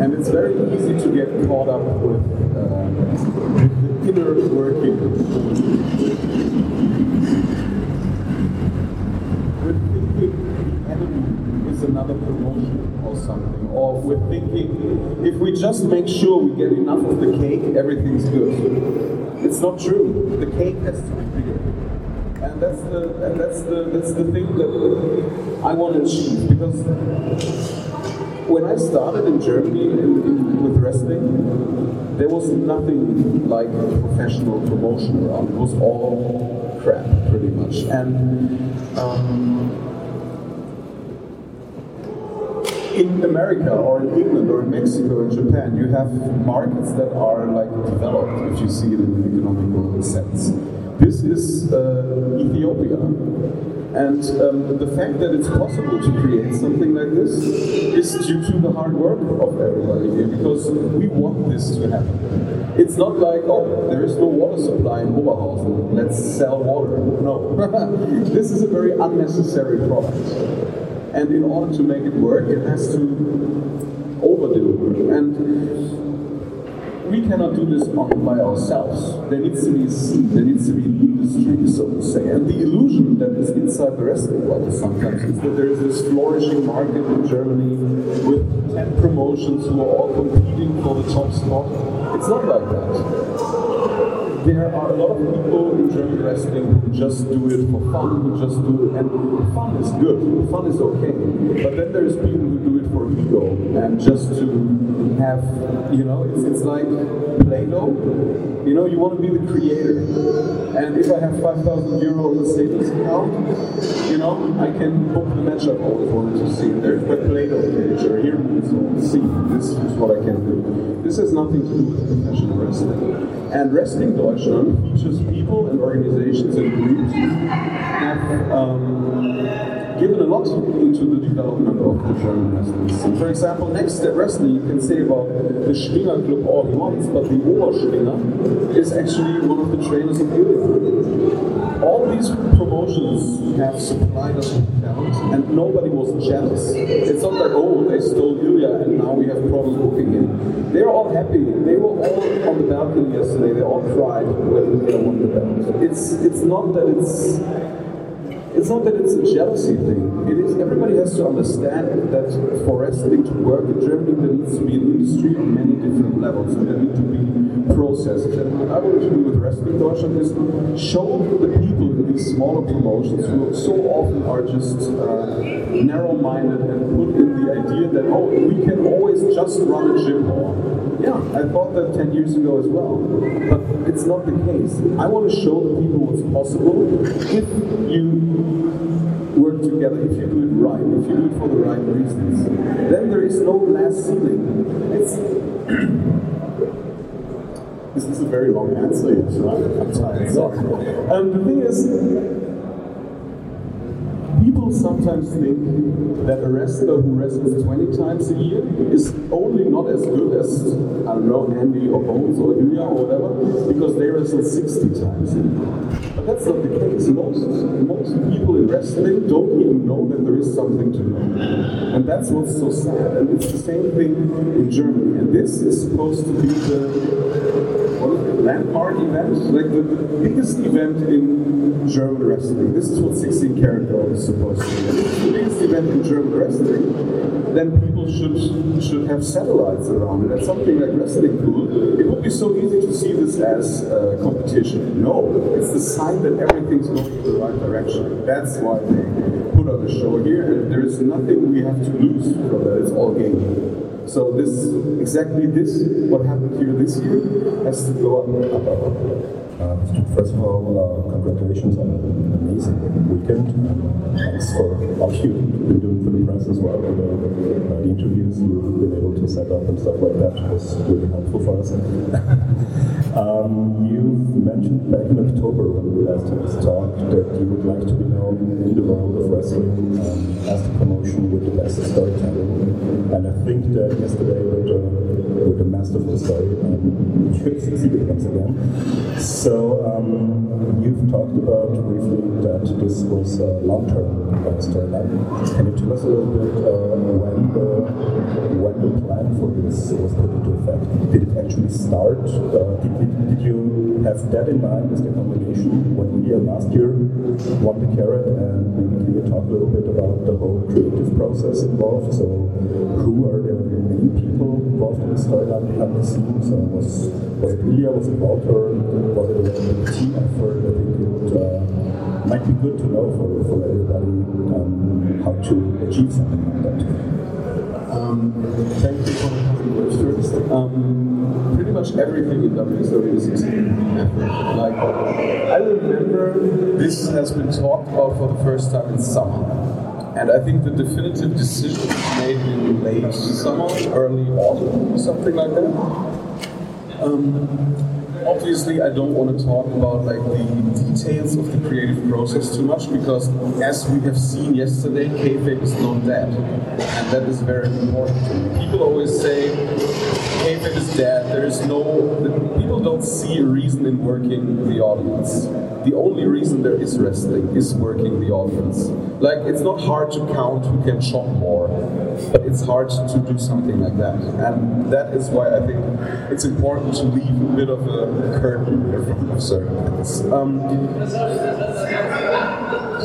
and it's very easy to get caught up with, uh, with the inner working. With thinking the enemy is another promotion or something, or we're thinking if we just make sure we get enough of the cake, everything's good. It's not true. The cake has to be bigger. And that's the and that's the that's the thing that I want to achieve because when I started in Germany in, in, with wrestling, there was nothing like professional promotion around. It was all crap, pretty much. And um, in America or in England or in Mexico and Japan, you have markets that are like developed, if you see it in an economical sense. This is uh, Ethiopia. And um, the fact that it's possible to create something like this is due to the hard work of everybody here, because we want this to happen. It's not like, oh, there is no water supply in Oberhausen, let's sell water. No. <laughs> this is a very unnecessary product. And in order to make it work, it has to over-deliver. And we cannot do this by ourselves. There needs to be a there needs to be an industry, so to say. And the illusion that is inside the wrestling world sometimes is that there is this flourishing market in Germany with 10 promotions who are all competing for the top spot. It's not like that there are a lot of people in German wrestling who just do it for fun, who just do it, and fun is good, fun is okay. But then there's people who do it for ego and just to have, you know, it's, it's like Play-Doh. You know, you want to be the creator. And if I have 5,000 euro on the savings account, you know, I can book the match I've always wanted to see. There's my Play-Doh page, or here, so see, this is what I can do. This has nothing to do with professional wrestling. And Wrestling Deutschland features people and organizations and groups have um, given a lot into the development of the German wrestling. For example, Next Step Wrestling, you can say about the Schwinger Club all he wants, but the Oberschwinger is actually one of the trainers of Ilja. All these promotions have supplied us with talent, and nobody was jealous. It's not like, oh, they stole Ilja and now we have problems booking him. They're all happy. They were all on the balcony yesterday. They all cried when Ilja won the belt. It's, it's not that it's it's not that it's a jealousy thing. It is everybody has to understand that for wrestling to work in Germany, there needs to be an industry on many different levels, and there need to be processes. And what I want to do with Wrestling Deutschland is show the people in these smaller promotions who so often are just uh, narrow-minded and put in the idea that oh, we can always just run a gym. Yeah, I thought that 10 years ago as well. But it's not the case. I want to show the people what's possible if you work together, if you do it right, if you do it for the right reasons, then there is no glass ceiling. It's <clears throat> this is a very long answer, right? I'm tired, sorry. Um, the thing is, people sometimes think that a wrestler who wrestles 20 times a year is only not as good as, I don't know, Andy or Bones or Ilja or whatever, because they wrestle 60 times a year. But that's not the case. Most, most people in wrestling don't even know that there is something to know. And that's what's so sad. And it's the same thing in Germany. And this is supposed to be the landmark event, like the, biggest event in German wrestling. This is what 16 carat gold is supposed to be. It's the biggest event in German wrestling, then people should should have satellites around it. And something like Wrestling Pool, it would be so easy to see this as a competition. No, it's the sign that everything's going in the right direction. That's why they put on the show here, and there is nothing we have to lose from that. It's all game. So this, exactly this, what happened here this year, has to go up. Uh, first of all, uh, congratulations on an amazing weekend. thanks for all you've been doing for press as well. And, uh, the interviews you've been able to set up and stuff like that was really helpful for us. <laughs> um, you've mentioned back in October when we last had this talk that you would like to be known in the world of wrestling um, as the promotion with the best storytelling. And I think that yesterday with, uh, with the master of the story, um, you succeeded once again. So um, you've talked about briefly that this was a long-term uh, storyline. Can you tell us a little bit when the when the plan for this was put into effect? Did it actually start? Uh, did, did, did, you have that in mind as the combination when Ilja last year won the Carat? And maybe can you talk a little bit about the whole creative process involved? So who are the main people involved in the storyline behind the scenes? So was was it Ilja? Was it Walter? Was it a team effort? I think it, uh, might be good to know for, for everybody um, how to achieve something like that. Um, thank you for words first. Um, pretty much everything in WXW is. Like, I remember this has been talked about for the first time in summer. And I think the definitive decision was made in late summer, early autumn, something like that. Um, obviously I don't want to talk about like the details of the creative process too much because as we have seen yesterday, kayfabe is not dead, and that is very important. People always say kayfabe is dead. There is no people don't see a reason in working the audience. The only reason there is wrestling is working the audience. Like it's not hard to count who can chop more, but it's hard to do something like that, and that is why I think it's important to leave a bit of a curtain here from certain things. Um,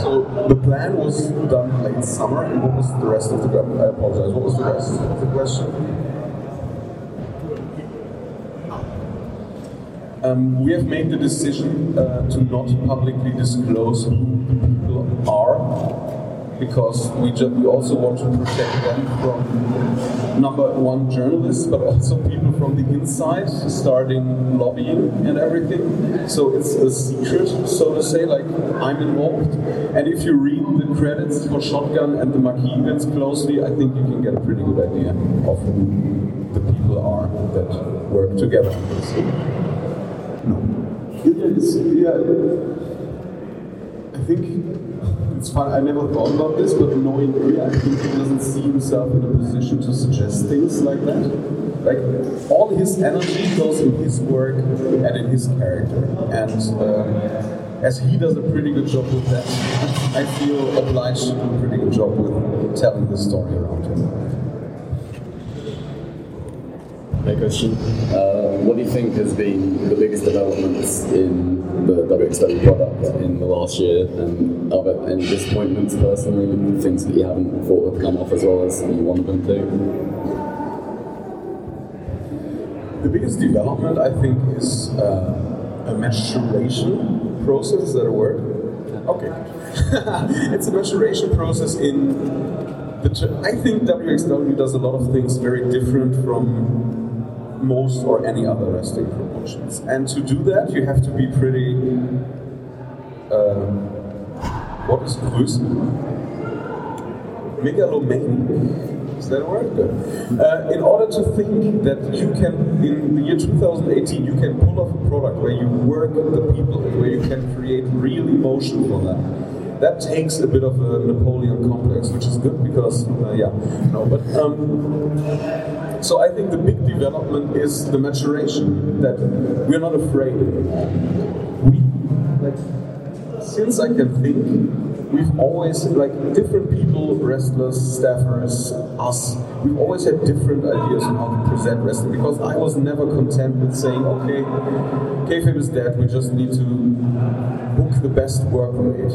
so the plan was done late summer, and what was the rest of the? I apologize. What was the rest of the question? Um, we have made the decision uh, to not publicly disclose who the people are because we, just, we also want to protect them from number one journalists, but also people from the inside starting lobbying and everything. So it's a secret, so to say, like I'm involved. And if you read the credits for Shotgun and the events closely, I think you can get a pretty good idea of who the people are that work together No. Yeah, I think it's fun. I never thought about this, but knowing Ilja, I think he doesn't see himself in a position to suggest things like that. Like all his energy goes in his work and in his character, and uh, as he does a pretty good job with that, I feel obliged to do a pretty good job with telling the story around him. Hey question. Uh, what do you think has been the biggest developments in the WXW product in the last year, and are there any disappointments personally, things that you haven't thought would come off as well as you wanted them to? The biggest development, I think, is uh, a maturation process. Is that a word? Okay. <laughs> it's a maturation process in the. I think WXW does a lot of things very different from most or any other wrestling promotions. And to do that, you have to be pretty. Um, what is größer? Megalomaniac. Is that a word? Uh, in order to think that you can, in the year 2018, you can pull off a product where you work with the people, where you can create real emotion for them that takes a bit of a Napoleon complex, which is good because, uh, yeah, no, but um, so I think the big development is the maturation that we're not afraid. We, like, since I can think, we've always, like, different people, wrestlers, staffers, us, we've always had different ideas on how to present wrestling because I was never content with saying, okay, kayfabe is dead, we just need to book the best work rate.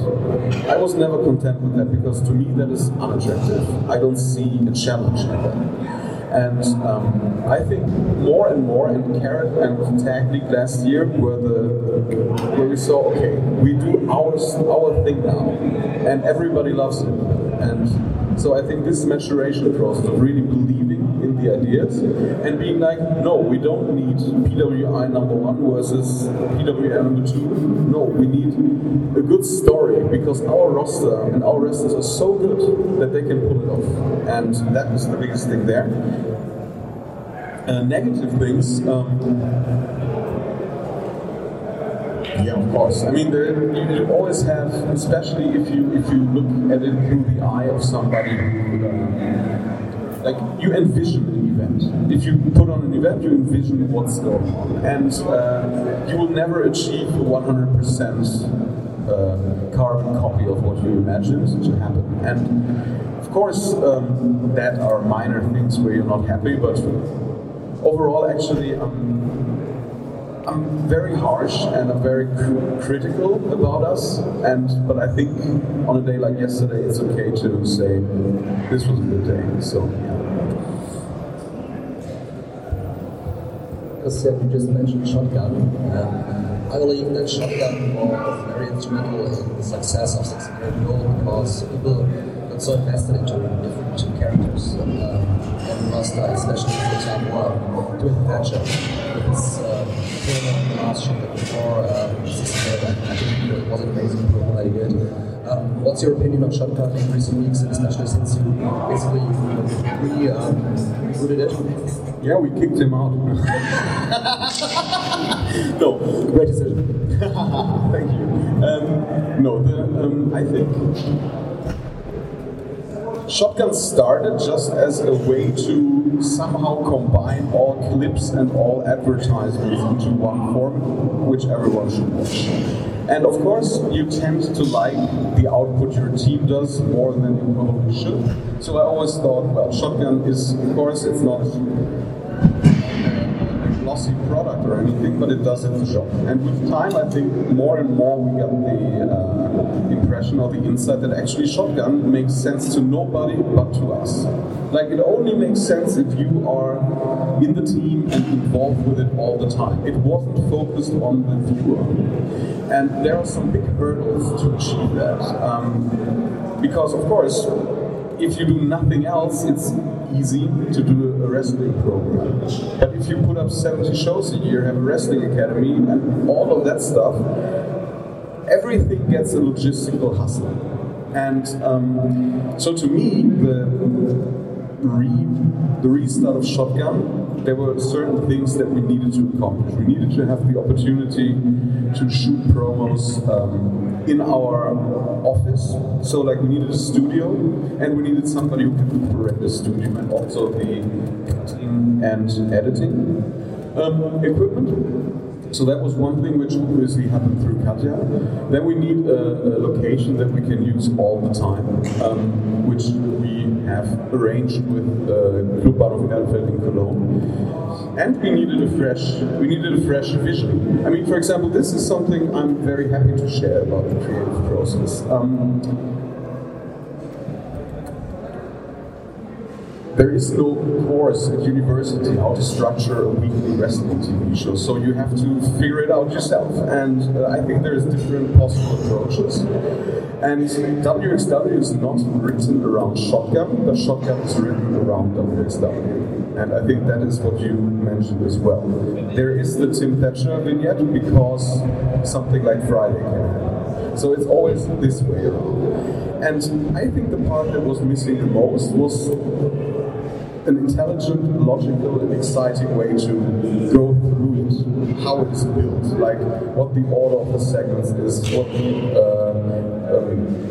I was never content with that because to me that is unattractive. I don't see a challenge in that. And um, I think more and more in Carat and Tag League last year were the where we saw okay, we do our our thing now, and everybody loves it. And so I think this maturation process really the ideas and being like, no, we don't need PWI number one versus PWI number two. No, we need a good story because our roster and our wrestlers are so good that they can pull it off. And that is the biggest thing there. Uh, negative things. Um, yeah, of course. I mean, there, you, you, always have, especially if you if you look at it through the eye of somebody who, uh, like you envision an event. If you put on an event, you envision what's going on, and uh, you will never achieve a 100% uh, carbon copy of what you imagined to happen. And of course, um, that are minor things where you're not happy, but overall, actually, I'm, I'm very harsh and I'm very cr- critical about us. And but I think on a day like yesterday, it's okay to say this was a good day. So. Because you just mentioned shotgun. Uh, I believe that Shotgun was very instrumental in the success of 16 Gold because people got so invested into different characters. Um, and Rasta, especially, for example, um, Tim Thatcher, with his film in the last before uh, I think it was an amazing program that he did. Um, what's your opinion on Shotgun in recent weeks, and especially since you basically re, um, it? Yeah, we kicked him out. <laughs> no, great decision. <laughs> Thank you. Um, no, the, um, I think Shotgun started just as a way to somehow combine all clips and all advertisements into one form, which everyone should watch. And of course, you tend to like the output your team does more than you probably should. So I always thought, well, Shotgun is, of course, it's not glossy product or anything, but it does its job. And with time, I think more and more we get the uh, impression or the insight that actually Shotgun makes sense to nobody but to us. Like it only makes sense if you are in the team and involved with it all the time. It wasn't focused on the viewer. And there are some big hurdles to achieve that. Um, because, of course, if you do nothing else, it's easy to do a wrestling program. But if you put up 70 shows a year, have a wrestling academy, and all of that stuff, everything gets a logistical hustle. And um, so to me, the re the restart of Shotgun, there were certain things that we needed to accomplish. We needed to have the opportunity to shoot promos um, in our office. So like we needed a studio, and we needed somebody who could operate the studio and also the cutting and editing um, equipment. So that was one thing which obviously happened through Katja. Then we need a, a location that we can use all the time, um, which we have arranged with uh, of Ehrenfeld in Cologne. And we needed a fresh, we needed a fresh vision. I mean, for example, this is something I'm very happy to share about the creative process. Um, there is no course at university how to structure a weekly wrestling TV show, so you have to figure it out yourself. And uh, I think there's different possible approaches. And WXW is not written around Shotgun, but Shotgun is written around WXW. And I think that is what you mentioned as well. There is the Tim Thatcher vignette because something like Friday can happen. So it's always this way around. And I think the part that was missing the most was an intelligent, logical, and exciting way to go through it, how it is built, like what the order of the segments is, what the uh, um,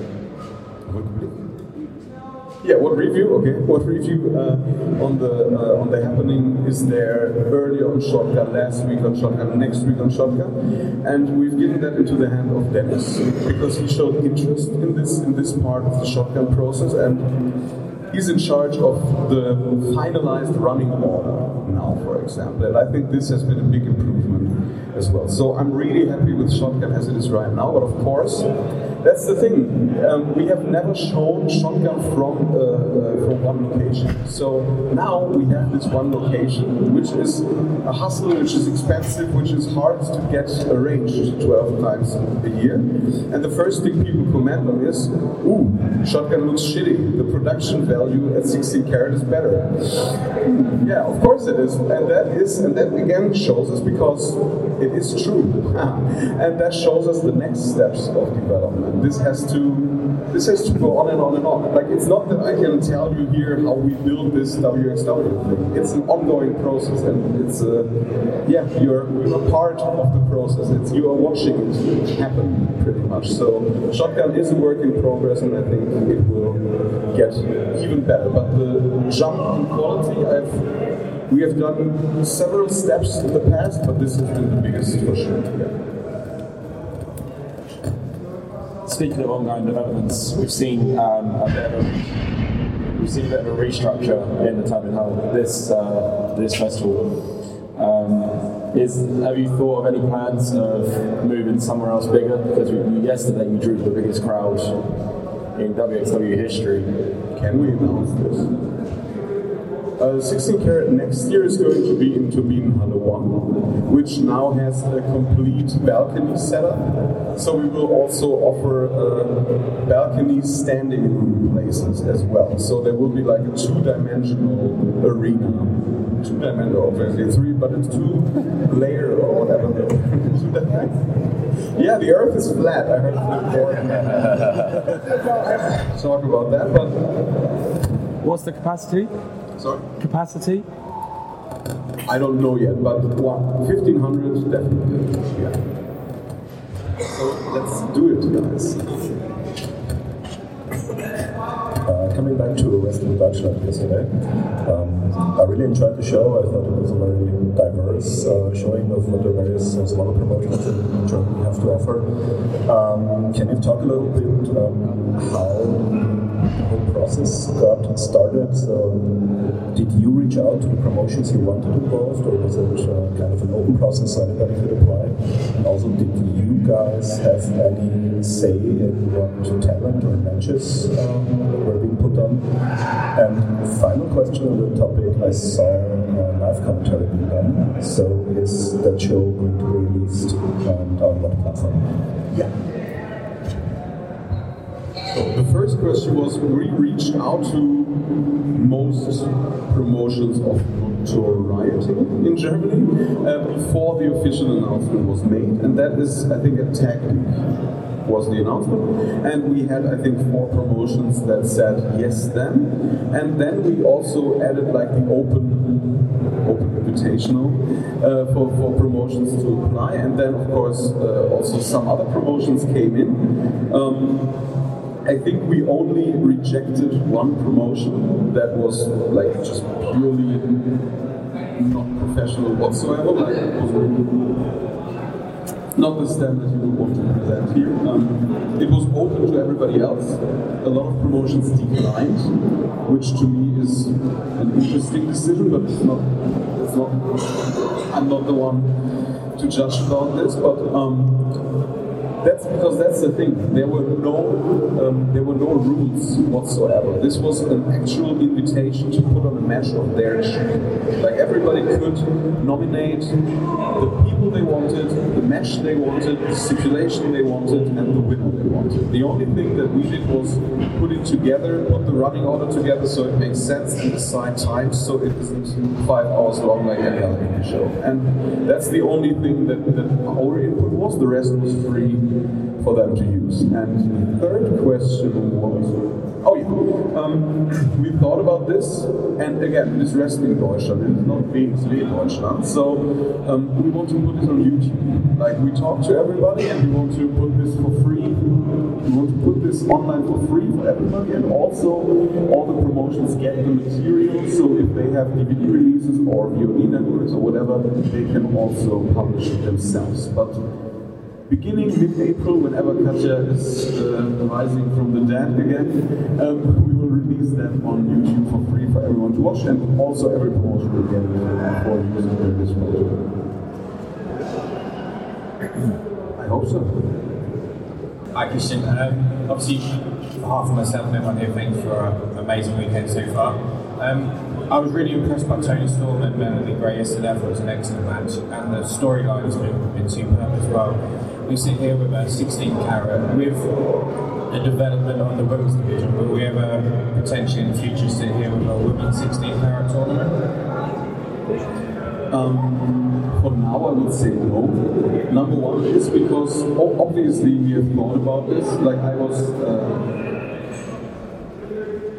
yeah, what review? Okay, what review uh, on the uh, on the happening is there early on Shotgun, last week on Shotgun, next week on Shotgun, and we've given that into the hand of Dennis because he showed interest in this in this part of the Shotgun process and he's in charge of the finalized running order now, for example. And I think this has been a big improvement as well. So I'm really happy with Shotgun as it is right now. But of course, that's the thing. Um, we have never shown Shotgun from uh, uh, from one location. So now we have this one location, which is a hustle, which is expensive, which is hard to get arranged 12 times a year. And the first thing people comment on is, ooh, Shotgun looks shitty. The production value at 16 carat is better. Yeah, of course it is. And that is, and that again shows us because it is true. <laughs> and that shows us the next steps of development. This has to this has to go on and on and on. Like it's not that I can tell you here how we build this WXW thing. It's an ongoing process and it's uh, yeah, you're you're a part of the process. It's you are watching it happen pretty much. So Shotgun is a work in progress and I think it will get even better. But the jump in quality I've we have done several steps in the past, but this has been the biggest for sure. Yeah. Speaking of ongoing developments, we've seen um, a bit of a, we've seen a bit of a restructure in the Turbinenhalle this uh, this festival. Um, is have you thought of any plans of moving somewhere else bigger? Because we, yesterday you drew the biggest crowd in WXW history. Can we announce this? Uh, 16 carat next year is going to be in Turbinenhalle 1, which now has a complete balcony setup. So we will also offer uh, balcony standing room places as well. So there will be like a two-dimensional arena. Two-dimensional, obviously three, but it's two layer or whatever. <laughs> yeah, the Earth is flat. I heard important. <laughs> Talk about that, but What's the capacity? Sorry? Capacity? I don't know yet, but what, 1500 definitely. Yeah. So let's do it, guys. Uh, coming back to Wrestling Deutschland yesterday, um, I really enjoyed the show. I thought it was a very diverse uh, showing of what the various uh, smaller promotions in Germany have to offer. Um, can you talk a little bit um, how the whole process got started? Did you reach out to the promotions you wanted to involved, or was it uh, kind of an open process so anybody could apply? And also, did you guys have any say in what talent or matches um, were being put on? And final question on the topic, I saw uh, live commentary being done. So is that show going to be released um, on what platform? Yeah. The first question was we reached out to most promotions of notoriety in Germany uh, before the official announcement was made, and that is, I think, a tactic was the announcement. And we had, I think, four promotions that said yes then. And then we also added like the open, open invitational uh, for, for promotions to apply. And then, of course, uh, also some other promotions came in. Um, I think we only rejected one promotion that was like just purely not professional whatsoever. Like, it was not the stem that you would want to present here. Um, it was open to everybody else. A lot of promotions declined, which to me is an interesting decision, but it's not. It's not. I'm not the one to judge about this, but. Um, that's because that's the thing. There were no um, there were no rules whatsoever. This was an actual invitation to put on a match of their choosing. Like everybody could nominate the people they wanted, the match they wanted, the stipulation they wanted, and the winner they wanted. The only thing that we did was put it together, put the running order together so it makes sense, and decide time so it isn't five hours long like any other show. And that's the only thing that, that our input was. The rest was free for them to use. And the third question was, oh yeah, um, <clears throat> we thought about this, and again, this wrestling Deutschland, is not WXW Deutschland, so um, we want to put it on YouTube. Like, we talk to everybody, and we want to put this for free. We want to put this online for free for everybody, and also all the promotions get the material, so if they have DVD releases or VOD networks or whatever, they can also publish it themselves. But beginning mid-April, whenever Katja is uh, rising from the dead again, um, we will release them on YouTube for free for everyone to watch, and also every promotion will get for using their display. I hope so. Hi Christian. Um, obviously, half of myself and everyone here, thanks for an amazing weekend so far. Um, I was really impressed by Toni Storm and Melanie Gray yesterday. It was an excellent match, and the storyline has been, been superb as well. We sit here with a 16 carat with the development on the women's division. Will we ever potentially in the future sit here with a women's 16 carat tournament? Um, for now, I would say no. Number one is because obviously we have thought about this. Like I was, uh,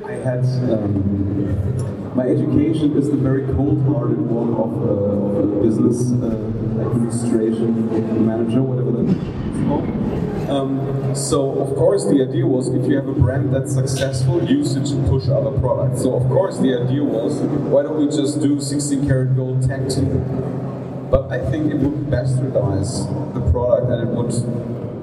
I had um, my education is the very cold-hearted one of, uh, business uh, administration manager, whatever that is. Um, so of course the idea was if you have a brand that's successful, use it to push other products. So of course the idea was why don't we just do 16 carat gold tag team? But I think it would bastardize the product and it would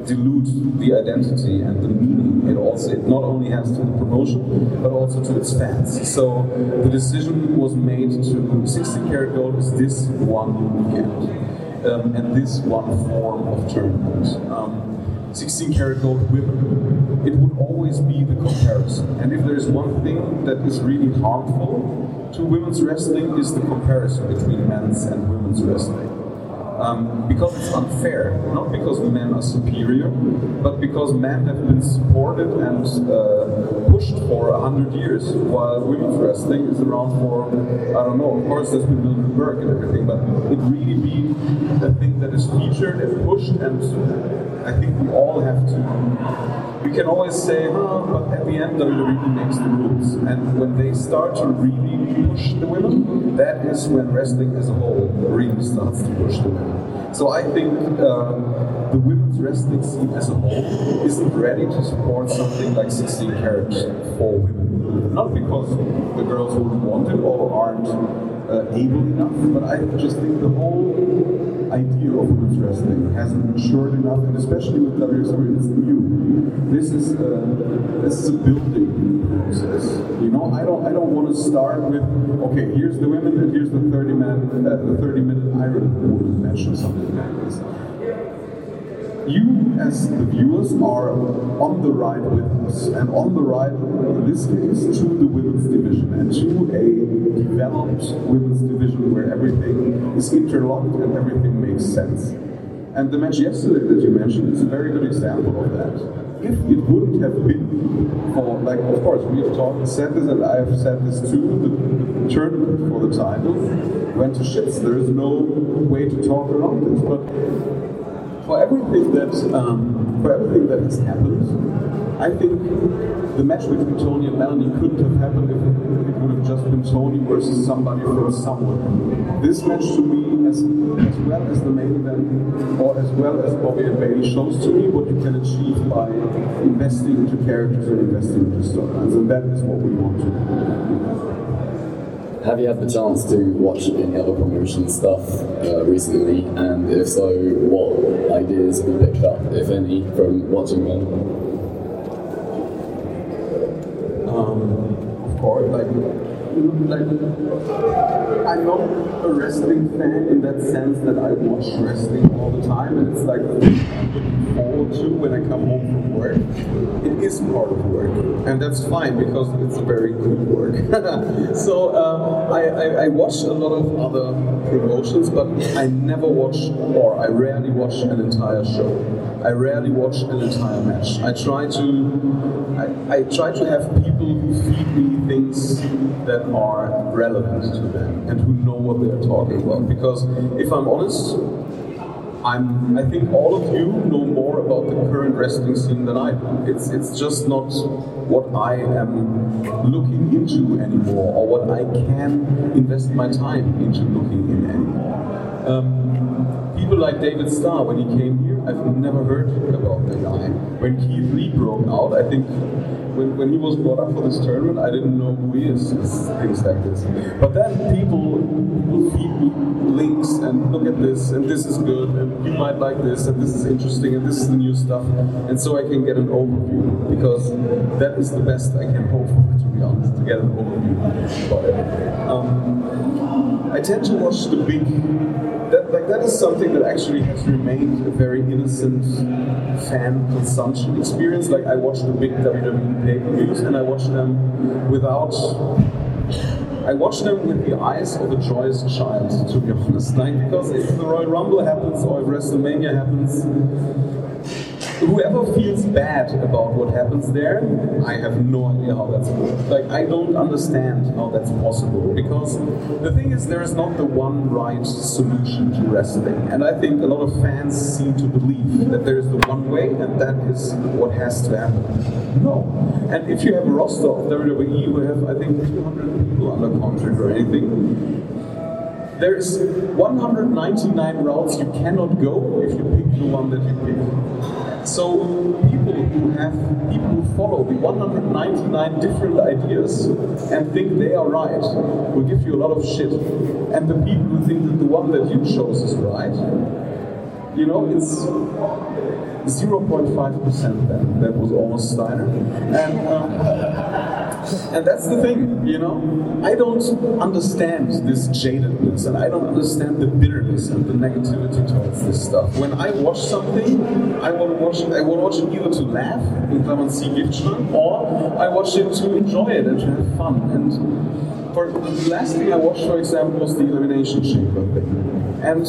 dilute the identity and the meaning. It also it not only has to the promotion but also to its fans. So the decision was made to 16 carat gold is this one weekend um, and this one form of tournament. Um, 16 carat gold women, it would always be the comparison. And if there's one thing that is really harmful to women's wrestling is the comparison between men's and women's wrestling. Um, because it's unfair, not because men are superior, but because men have been supported and uh, pushed for a hundred years, while women's wrestling is around for, I don't know, of course there's been Mildred Burke and everything, but it really be a thing that is featured and pushed, and I think we all have to we can always say, oh, but at the end WWE makes the rules. And when they start to really push the women, that is when wrestling as a whole really starts to push the women. So I think uh, the women's wrestling scene as a whole isn't ready to support something like 16 carat for women. Not because the girls wouldn't want it or aren't uh, able enough, but I just think the whole idea of women's wrestling hasn't matured enough, and especially with WWE, it's new. This is a, this is a building process. You know, I don't I don't want to start with okay, here's the women and here's the 30 man uh, the 30 minute Iron Woman match or something like this you as the viewers are on the ride with us and on the ride in this case to the women's division and to a developed women's division where everything is interlocked and everything makes sense. And the match yesterday that you mentioned is a very good example of that. If it wouldn't have been for, like, of course, we have talked, said this, and I have said this too, the, the tournament for the title went to shits. There is no way to talk around this. But for everything that um, for everything that has happened, I think the match between Toni and Melanie couldn't have happened if it, would have just been Toni versus somebody from somewhere. This match to me, as, as well as the main event, or as well as Bobby and Bailey, shows to me what you can achieve by investing into characters and investing into storylines, and that is what we want to do. Have you had the chance to watch any other promotion stuff uh, recently? And if so, what ideas have you picked up, if any, from watching them? Um, of course, like like I'm not a wrestling fan in that sense that I watch wrestling all the time, and it's like to when I come home from work. It is part of work, and that's fine because it's very good work. <laughs> so um, I, I, I watch a lot of other promotions, but I never watch or I rarely watch an entire show. I rarely watch an entire match. I try to I, I try to have people who feed me things that are relevant to them and who know what they're talking about. Because if I'm honest, I'm, I think all of you know more about the current wrestling scene than I do. It's, it's just not what I am looking into anymore or what I can invest my time into looking in anymore. Um, people like David Starr, when he came here, I've never heard about the guy. When Keith Lee broke out, I think when, when he was brought up for this tournament, I didn't know who he is, things like this. But then people, people feed me links and look at this, and this is good, and you might like this, and this is interesting, and this is the new stuff. And so I can get an overview, because that is the best I can hope for, to be honest, to get an overview about everything. Um, tend to watch the big that like that is something that actually has remained a very innocent fan consumption experience. Like I watch the big WWE pay-per-views and I watch them without I watch them with the eyes of a joyous child, to be honest. Like because if the Royal Rumble happens or if WrestleMania happens, whoever feels bad about what happens there, I have no idea how that's like I don't understand how that's possible because the thing is there is not the one right solution to wrestling, and I think a lot of fans seem to believe that there is the one way and that is what has to happen. No, and if you have a roster of WWE who have I think 200 people under contract or anything. There's 199 routes you cannot go if you pick the one that you pick. So people who have people who follow the 199 different ideas and think they are right will give you a lot of shit. And the people who think that the one that you chose is right, you know, it's 0.5% then. That was almost Steiner. And um, <laughs> And that's the thing, you know? I don't understand this jadedness and I don't understand the bitterness and the negativity towards this stuff. When I watch something, I want to watch I to watch it either to laugh, in Klammern see Giftschrank, or I watch it to enjoy it and to have fun. And for the last thing I watched, for example, was the Elimination Chamber. And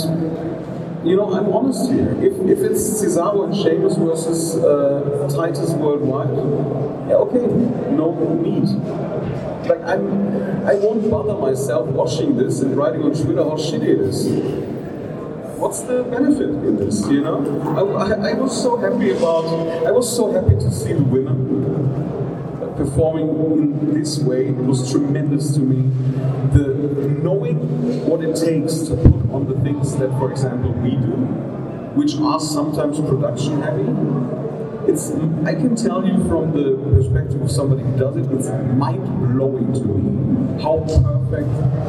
you know, I'm honest here. If, if it's Cesaro and Sheamus versus uh, Titus Worldwide, yeah, okay, no need. Like I'm, I won't bother myself watching this and writing on Twitter how shitty it is. What's the benefit in this? You know, I, I, I was so happy about. I was so happy to see the women performing in this way was tremendous to me. The knowing what it takes to put on the things that, for example, we do, which are sometimes production heavy. It's I can tell you from the perspective of somebody who does it, it's mind blowing to me how perfect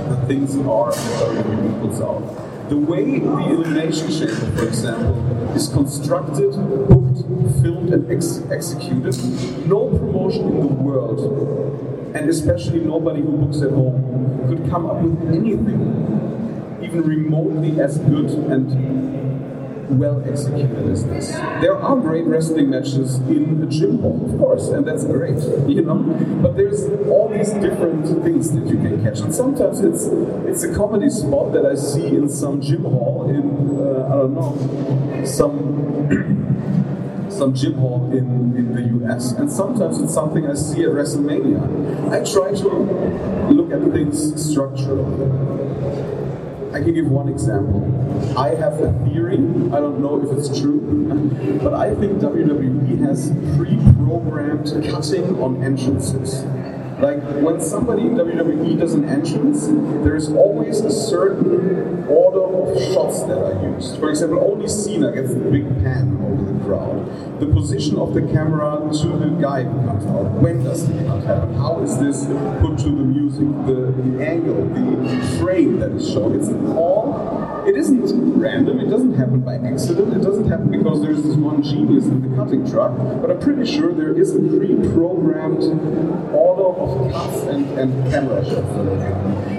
the things are that WWE puts out. The way the Elimination Chamber, for example, is constructed, booked, filmed, and ex- executed, no promotion in the world, and especially nobody who books at home, could come up with anything even remotely as good and well executed as this. There are great wrestling matches in the gym hall, of course, and that's great, <laughs> you know. But there's all these different things that you can catch, and sometimes it's it's a comedy spot that I see in some gym hall in uh, I don't know some. <clears throat> some gym hall in, in the US, and sometimes it's something I see at WrestleMania. I try to look at things structurally. I can give one example. I have a theory, I don't know if it's true, <laughs> but I think WWE has pre-programmed cutting on entrances. Like when somebody in WWE does an entrance, there is always a certain order of shots that are used. For example, only Cena gets the big pan over the crowd. The position of the camera to the guy who comes out. When does the cut happen? How is this put to the music? The, the angle, the frame that is shown. It's all it isn't random, it doesn't happen by accident, it doesn't happen because there's this one genius in the cutting truck, but I'm pretty sure there is a pre-programmed order of cuts and, and camera shots.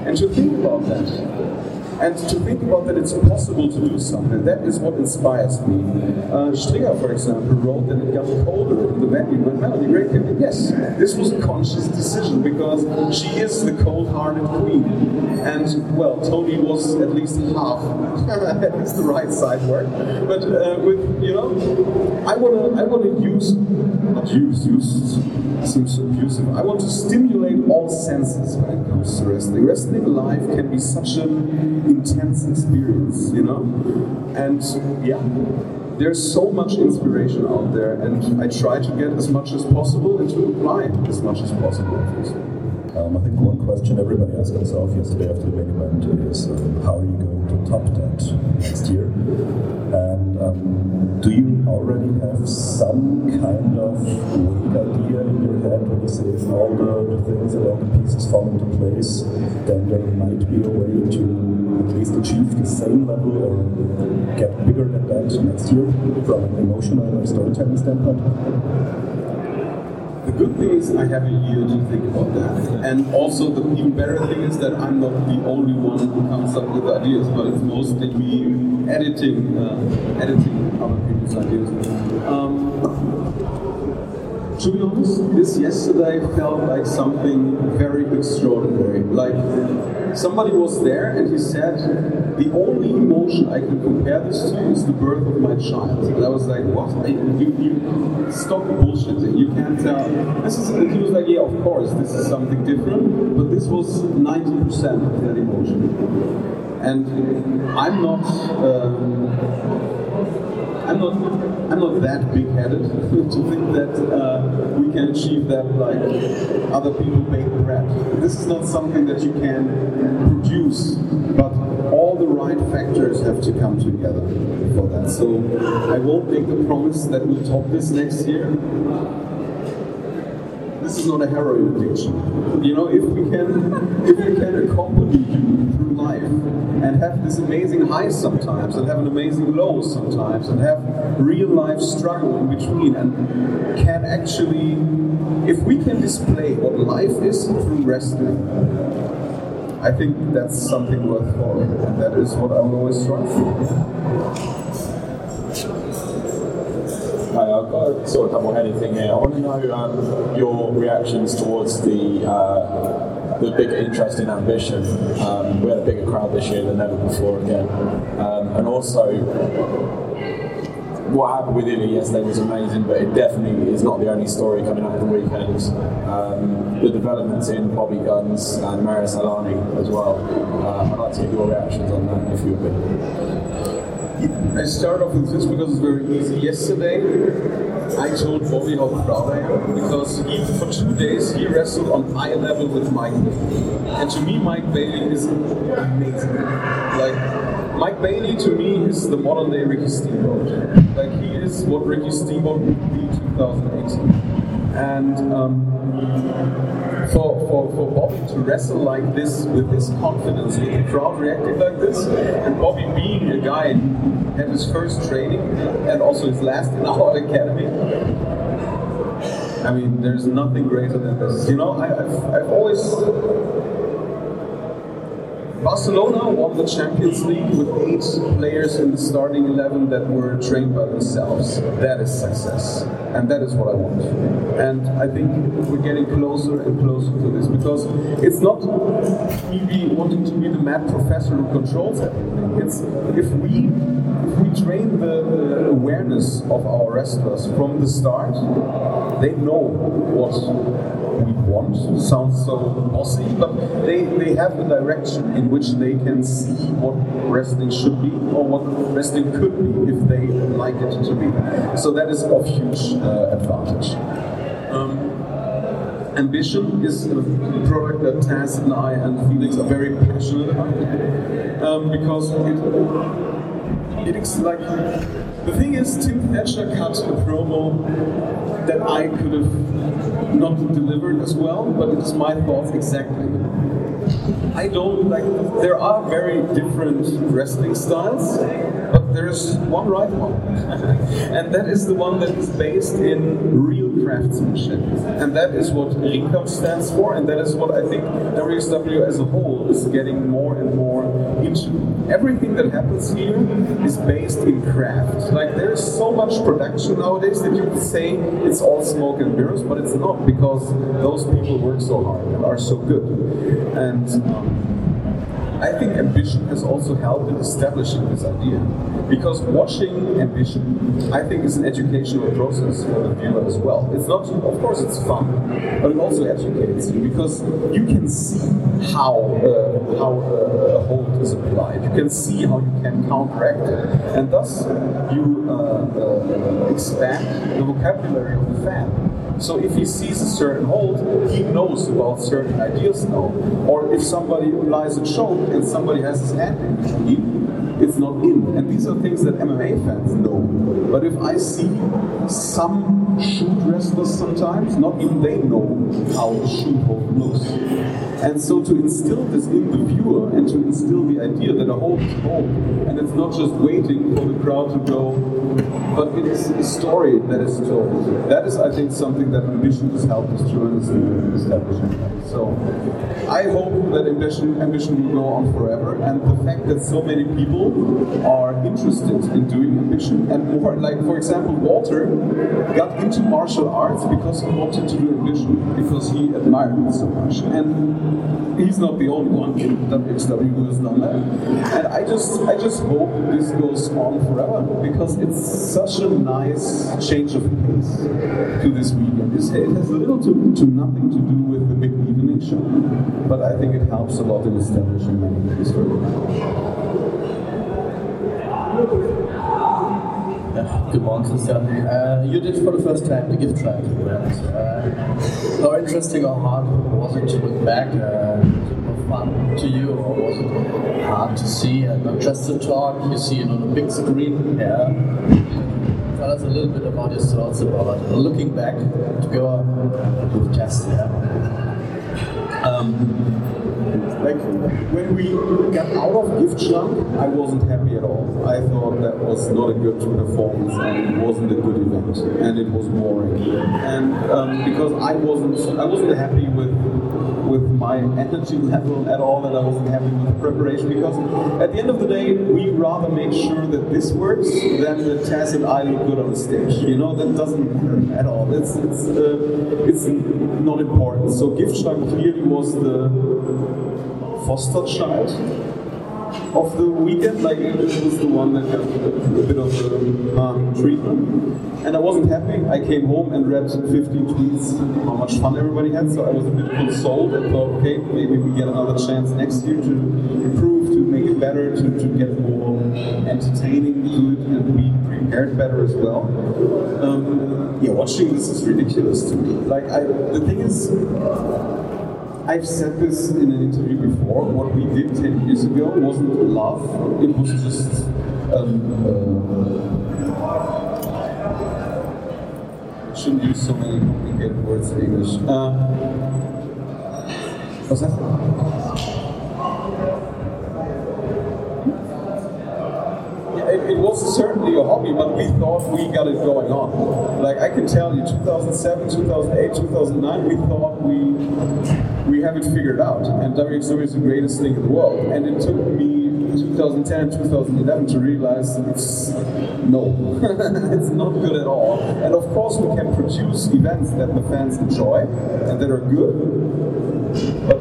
And to think about that, and to think about that it's possible to do something, that is what inspires me. Uh, Stringer, for example, wrote that it got colder in the venue when Melanie Gray came. Yes, this was a conscious decision because she is the cold-hearted queen. And, well, Toni was at least half, <laughs> at least the right side work. But uh, with, you know, I want to I wanna use, not use, use seems abusive. I want to stimulate all senses when it comes to wrestling. Wrestling live can be such an intense experience, you know? And yeah, there's so much inspiration out there, and I try to get as much as possible and to apply as much as possible. Um, I think one question everybody asked themselves yesterday after the main event is um, how are you going to top that next year? And um, do you already have some kind of vague idea in your head when you say if all the, things and all the pieces fall into place, then there might be a way to at least achieve the same level or get bigger than that next year from an emotional or storytelling standpoint? Good thing is I have a year to think about that. And also the even better thing is that I'm not the only one who comes up with ideas, but it's mostly me editing uh, editing other people's ideas. Um, to be honest, this yesterday felt like something very extraordinary. Like somebody was there and he said, the only emotion I can compare this to is the birth of my child. And I was like, what? I, you, you stop bullshitting. You can't tell. This is. And he was like, yeah, of course, this is something different, but this was 90% of that emotion. And I'm not. Um, I'm not I'm not that big-headed <laughs> to think that uh, we can achieve that like other people bake bread. This is not something that you can produce, but all the right factors have to come together for that. So I won't make the promise that we'll top this next year. This is not a heroin addiction. You know, if we can if we can accompany you through life and have this amazing high sometimes and have an amazing low sometimes and have real life struggle in between and can actually if we can display what life is through wrestling, I think that's something worth following, and that is what I will always strive for. Hi, I've got a sort of double-headed thing here. I want to know um, your reactions towards the uh, the big interest in ambition. Um, we had a bigger crowd this year than ever before again, um, and also what happened with Ilja yesterday was amazing, but it definitely is not the only story coming out of the weekend. Um, the developments in Bobby Gunns and Marius Al-Ani as well. Uh, I'd like to get your reactions on that if you would. I start off with this because it's very easy. Yesterday, I told Bobby how proud I am because he, for two days, he wrestled on eye level with Mike. And to me, Mike Bailey is amazing. Like, Mike Bailey to me is the modern day Ricky Steamboat. Like, he is what Ricky Steamboat would be in 2018. And um, for, for, for Bobby to wrestle like this with this confidence, with the crowd reacting like this, and Bobby being a guy who had his first training and also his last in our <laughs> academy. I mean, there's nothing greater than this. You know, I, I've, I've always Barcelona won the Champions League with eight players in the starting 11 that were trained by themselves. That is success. And that is what I want. And I think we're getting closer and closer to this because it's not me wanting to be the mad professor who controls everything. It's if we we train the, the awareness of our wrestlers from the start, they know what we want. Sounds so bossy, but they, they have a direction in which they can see what wrestling should be or what wrestling could be if they like it to be. So that is of huge uh, advantage. Um, ambition is a product that Taz and I and Felix are very passionate about um, because it, it is like the thing is Tim Thatcher cut a promo that I could have not delivered as well, but it is my thoughts exactly. I don't like. There are very different wrestling styles, but there's one right one, <laughs> and that is the one that is based in real craftsmanship, and that is what Ringkampf stands for, and that is what I think WXW as a whole is getting more and more into. Everything that happens here is based in craft. Like there is so much production nowadays that you could say it's all smoke and mirrors, but it's not because those people work so hard and are so good. And um, I think ambition has also helped in establishing this idea. Because watching ambition, I think, is an educational process for the viewer as well. It's not, of course, it's fun, but it also educates you because you can see how uh, how uh, a hold is applied. You can see how you can counteract it, and thus you uh, uh, expand the vocabulary of the fan. So if he sees a certain hold, he knows about certain ideas now. Or if somebody applies a choke and somebody has his hand in between, it's not in. And these are things that MMA fans know. But if I see some shoot wrestlers sometimes, not even they know how a shoot hold looks. And so to instill this in the viewer and to instill the idea that a hold is hold, and it's not just waiting for the crowd to go, but it is a story that is told. That is, I think, something that Ambition has helped us in establishing. So I hope that Ambition, Ambition will go on forever, and the fact that so many people are interested in doing Ambition, and more, like for example, Walter got into martial arts because he wanted to do Ambition, because he admired it so much. And he's not the only one in WXW who has done that. And I just, I just hope this goes on forever because it's such a nice change of pace to this weekend. It has little to, to nothing to do with the big evening show, but I think it helps a lot in establishing many things for good morning, Christian. Uh, you did for the first time the Giftschrank event. Uh, how interesting or hard was it to look back? Uh, fun to you, or was it hard to see and not just to talk? You see it on a big screen. Yeah. Tell us a little bit about your thoughts about it. Looking back to go with test. Yeah. Um, Like when we got out of Giftschrank, I wasn't happy at all. I thought that was not a good performance and it wasn't a good event and it was boring. And um, because I wasn't, I wasn't happy with with my energy level at all, and I wasn't happy with the preparation because at the end of the day, we rather make sure that this works than that Taz and I look good on the stage. You know, that doesn't matter at all. It's it's uh, it's not important. So Giftschrank clearly was the foster child of the weekend. Like it was the one that got a bit of a um, treatment. And I wasn't happy. I came home and read 15 tweets how much fun everybody had. So I was a bit consoled and thought, okay, maybe we get another chance next year to improve, to make it better, to, to get more entertaining, good, and be prepared better as well. Um, yeah, watching this is ridiculous to me. Like I, the thing is. I've said this in an interview before. What we did 10 years ago wasn't love, it was just. Um, uh, shouldn't use so many complicated words in English. Uh, what's that? Yeah, it, was certainly a hobby, but we thought we got it going on. Like I can tell you, 2007, 2008, 2009, we thought we we have it figured out, and WXW is the greatest thing in the world. And it took me 2010, 2011 to realize it's no, <laughs> it's not good at all. And of course, we can produce events that the fans enjoy and that are good, but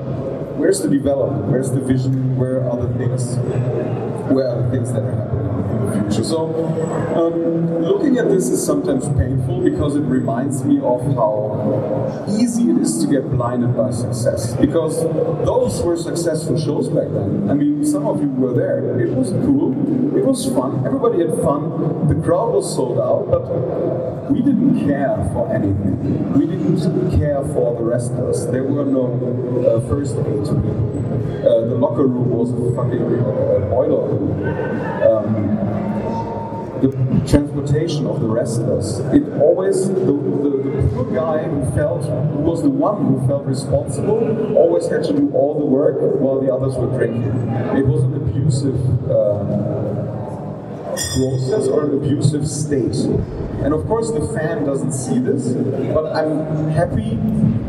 where's the development? Where's the vision? Where are the things? Where are the things that are happening? In the future. So, um, looking at this is sometimes painful because it reminds me of how easy it is to get blinded by success. Because those were successful shows back then. I mean, some of you were there. It was cool. It was fun. Everybody had fun. The crowd was sold out, but we didn't care for anything. We didn't care for the wrestlers. There were no uh, first aid people. Uh, the locker room was a fucking uh, boiler room. Um, the transportation of the wrestlers. It always, the, the, the poor guy who felt, who was the one who felt responsible, always had to do all the work while the others were drinking. It was an abusive uh, process or an abusive state. And of course, the fan doesn't see this, but I'm happy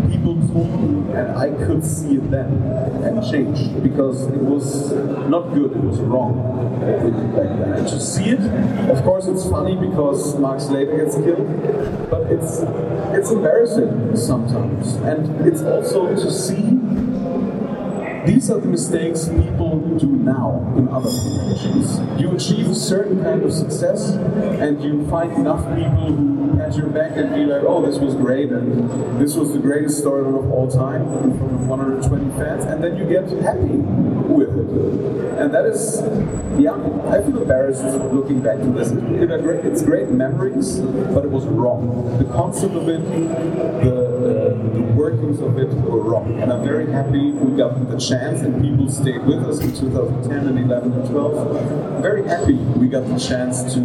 people told me, and I could see it then and change because it was not good, it was wrong. And to see it, of course, it's funny because Mark Slater gets killed, but it's it's embarrassing sometimes, and it's also to see these are the mistakes people do now in other promotions. You achieve a certain kind of success, and you find enough people who pat your back and be like, "Oh, this was great, and this was the greatest storyline of all time in front of 120 fans," and then you get happy with it. And that is, yeah, I feel embarrassed looking back to this. It, it, it's great memories, but it was wrong. The concept of it, the, the, workings of it were wrong, and I'm very happy we got the chance and people stayed with us in 2010 and 11 and 12. I'm very happy we got the chance to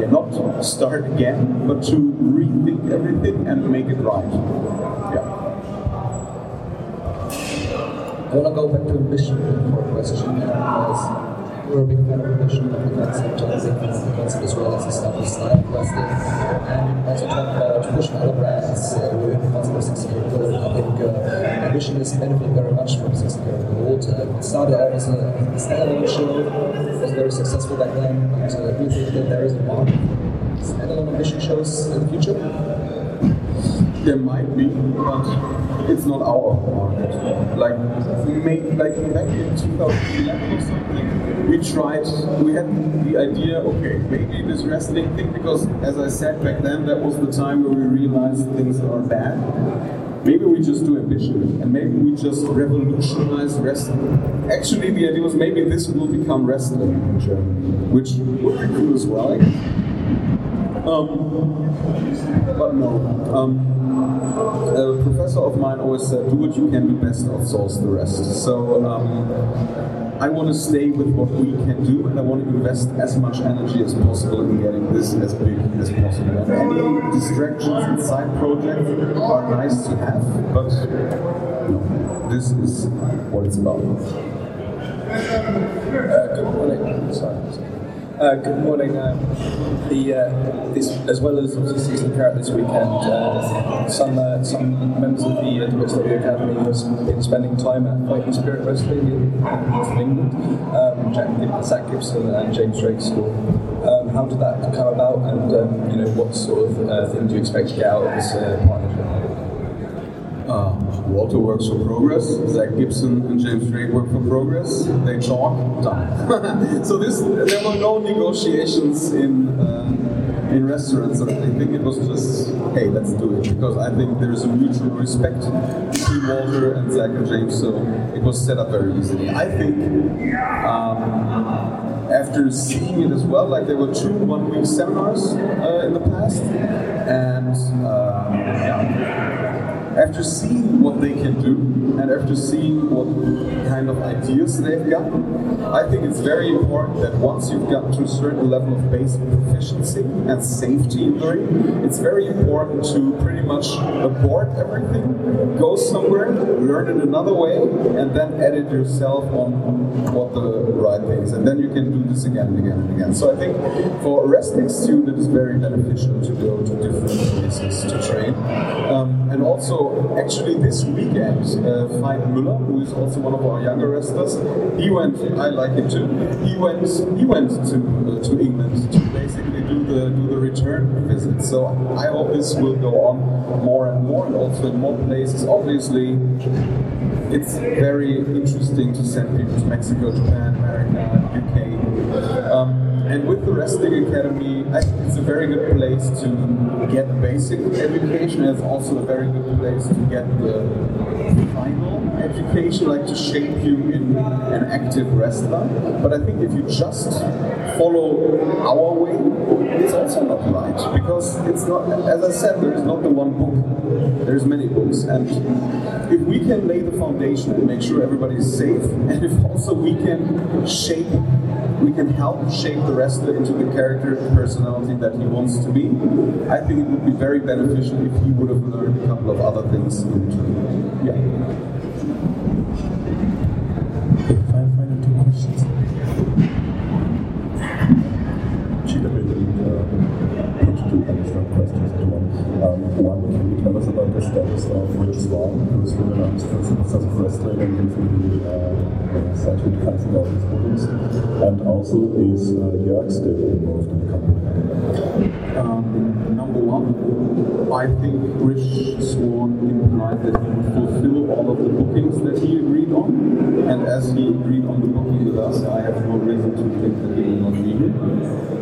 yeah, not start again, but to rethink everything and make it right. I want to go back to ambition for a question because we're a big fan of ambition of the concept, think the concept as well as the stuff established style wrestling. And also talk about pushing other brands uh, within the concept of 16 carat gold. I think uh, ambition is benefiting very much from 16 carat gold. Uh, it started out as a standalone show, it was very successful back then, but uh, do you think that there is a market standalone ambition shows in the future? There might be, but it's not our market. Like we made, like back in 2011 or something, we tried. We had the idea, okay, maybe this wrestling thing, because as I said back then, that was the time where we realized things are bad. Maybe we just do ambition, and maybe we just revolutionize wrestling. Actually, the idea was maybe this will become wrestling in Germany, which would be cool as well. Um, but no. Um, a professor of mine always said, do what you can do best, outsource the rest. So um, I want to stay with what we can do, and I want to invest as much energy as possible in getting this as big as possible. And any distractions and side projects are nice to have, but no, this is what it's about. Uh, good morning. Sorry. Uh, good morning. Um, the uh, this, as well as obviously 16 Carat this weekend, uh, some uh, some members of the uh, Academy have been spending time at Fighting Spirit Wrestling in, in England. Um, Jack, Zack Gibson and James Drake School. Um, how did that come about, and um, you know what sort of uh, thing do you expect to get out of this uh, partnership? Walter works for Progress, Zack Gibson and James Drake work for Progress. They talk, done. <laughs> so this, there were no negotiations in uh, in restaurants. I think it was just, hey, let's do it because I think there is a mutual respect between Walter and Zack and James. So it was set up very easily. I think. Um, after seeing it as well, like there were two one-week seminars uh, in the past, and uh, yeah, after seeing what they can do and after seeing what kind of ideas they've got, I think it's very important that once you've got to a certain level of basic proficiency and safety in the ring, it's very important to pretty much abort everything, go somewhere, learn it another way, and then edit yourself on what the right thing is. And then you can do this again and again and again. So I think for a wrestling student, it is very beneficial to go to different places to train. Um, and also, actually, this weekend, uh, Müller, who is also one of our younger wrestlers, he went. I like him too. He went. He went to uh, to England to basically do the do the return visit. So I hope this will go on more and more, and also in more places. Obviously, it's very interesting to send people to Mexico, Japan, America, UK. And with the Wrestling Academy, I think it's a very good place to get basic education. It's also a very good place to get the final education, like to shape you in an active wrestler. But I think if you just follow our way, it's also not right because it's not. As I said, there is not the one book. There's many books, and if we can lay the foundation and make sure everybody is safe, <laughs> and if also we can shape we can help shape the wrestler into the character and personality that he wants to be. I think it would be very beneficial if he would have learned a couple of other things in between. Yeah. Final, final two questions. GW didn't uh, put two additional questions into one. Um, one, can you tell us about the status of Rich Swann, who's been announced for Superstars of Wrestling and recently uh, to cancel all his bookings? And also, is uh, Jörg still involved in the company? Um, number one, I think Rich Swann implied that he would fulfill all of the bookings that he agreed on, and as he agreed on the booking with us, I have no reason to think that he will not be here.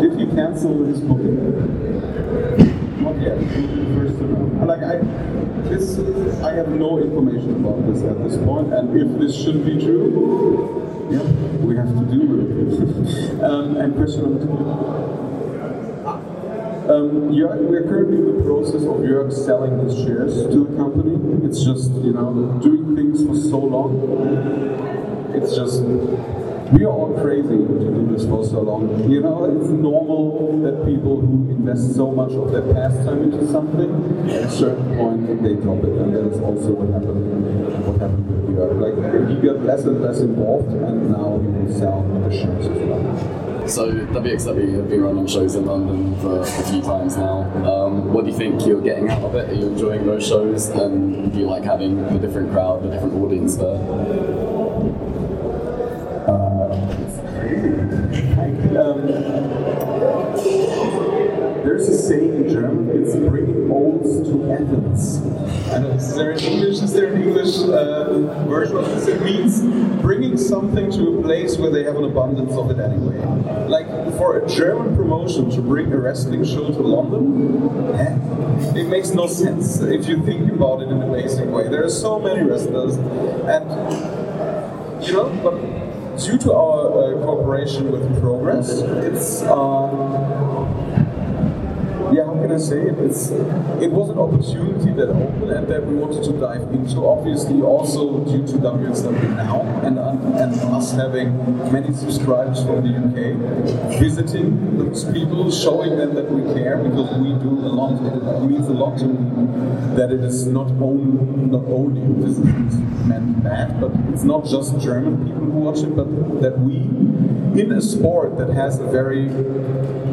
Did he cancel his booking? Not yet. First to know. Like I, this, I have no information about this at this point. point, and if this should be true, yeah, we have to deal with it. <laughs> um, and question number two. Um, Jörg, we're currently in the process of Jörg selling his shares to the company. It's just, you know, doing things for so long. It's just, we are all crazy to do this for so long. You know, it's normal that people who invest so much of their pastime into something, at a certain point they drop it, and that is also what happened. What happened with Jörg. Like got less and less involved, and now will sell the as well. So WXW have been running shows in London for a few times now. Um, what do you think you're getting out of it? Are you enjoying those shows? And do you like having a different crowd, a different audience there? There's a saying in German, it's bringing olds to Athens. And is there an English, is there an English uh, version of this? It means bringing something to a place where they have an abundance of it anyway. Like for a German promotion to bring a wrestling show to London, eh, it makes no sense if you think about it in a basic way. There are so many wrestlers, and you know, but due to our uh, cooperation with Progress, it's uh, yeah, how can I say it? It's it was an opportunity that opened and that we wanted to dive into. Obviously, also due to WXW now and and us having many subscribers from the UK, visiting those people, showing them that we care because we do a lot. It means a lot to me that it is not only not only this is meant bad, but it's not just German people who watch it, but that we in a sport that has a very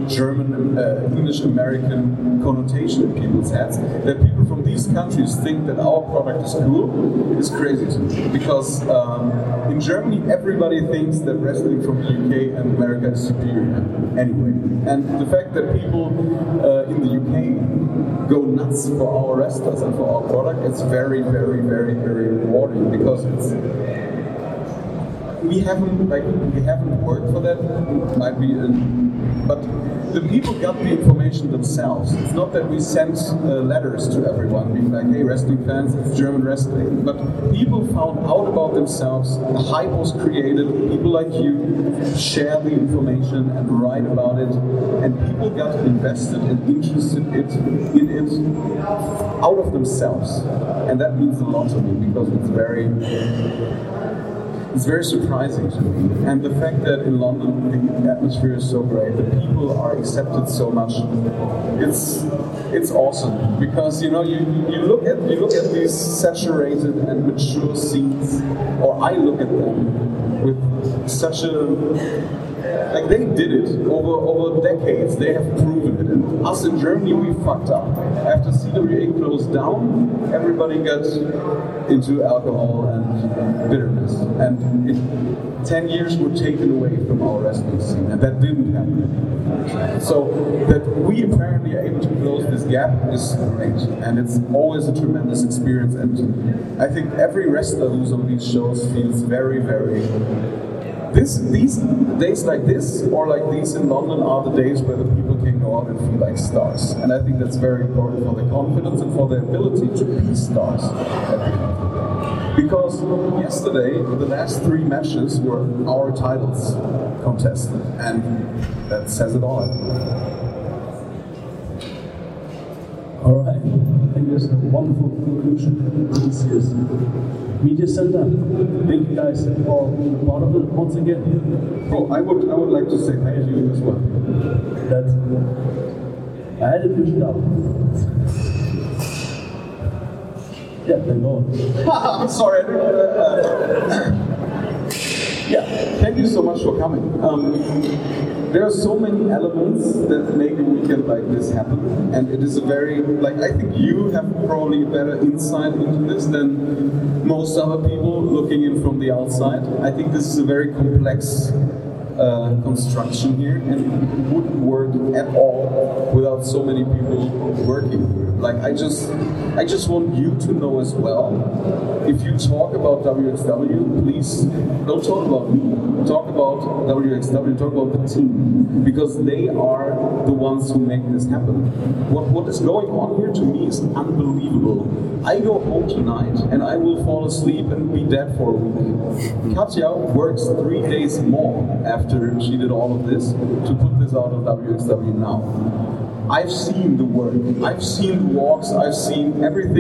German, uh, English American connotation in people's heads, that people from these countries think that our product is cool, is crazy to me. Because um, in Germany, everybody thinks that wrestling from the UK and America is superior anyway. And the fact that people uh, in the UK go nuts for our wrestlers and for our product, it's very, very, very, very rewarding because it's we haven't like we haven't worked for that. Might be, a, but the people got the information themselves. It's not that we sent uh, letters to everyone being like, "Hey, wrestling fans, it's German wrestling." But people found out about themselves. The hype was created. People like you share the information and write about it, and people got invested and interested it, in it out of themselves, and that means a lot to me because it's very it's very surprising to me. And the fact that in London the atmosphere is so great, the people are accepted so much, it's it's awesome. Because you know you, you look at you look at these saturated and mature scenes, or I look at them with such a like they did it over over decades. They have proven it. And us in Germany, we fucked up. After CWA closed down, everybody got into alcohol and bitterness, and it, ten years were taken away from our wrestling scene, and that didn't happen. So that we apparently are able to close this gap is great, and it's always a tremendous experience. And I think every wrestler who's on these shows feels very, very this these days like this or like these in London are the days where the people can go out and feel like stars. And I think that's very important for the confidence and for the ability to be stars. Because yesterday, the last three matches were our titles contested, and that says it all. All right. I think that's a wonderful conclusion media center. Thank you guys for being part of it once again. Oh, I would I would like to say thank you as well. That I had it pushed out. Yeah, on. <laughs> I'm sorry. Yeah, thank you so much for coming. Um, there are so many elements that make a weekend like this happen, and it is a very like I think you have probably better insight into this than most other people looking in from the outside. I think this is a very complex uh, construction here, and it wouldn't work at all without so many people working here. Like I just, I just want you to know as well. If you talk about WXW, please don't talk about me. Talk about WXW. Talk about the team because they are the ones who make this happen. What what is going on here to me is unbelievable. I go home tonight and I will fall asleep and be dead for a week. Katja works three days more after she did all of this to put this out on WXW now. I've seen the work, I've seen the walks, I've seen everything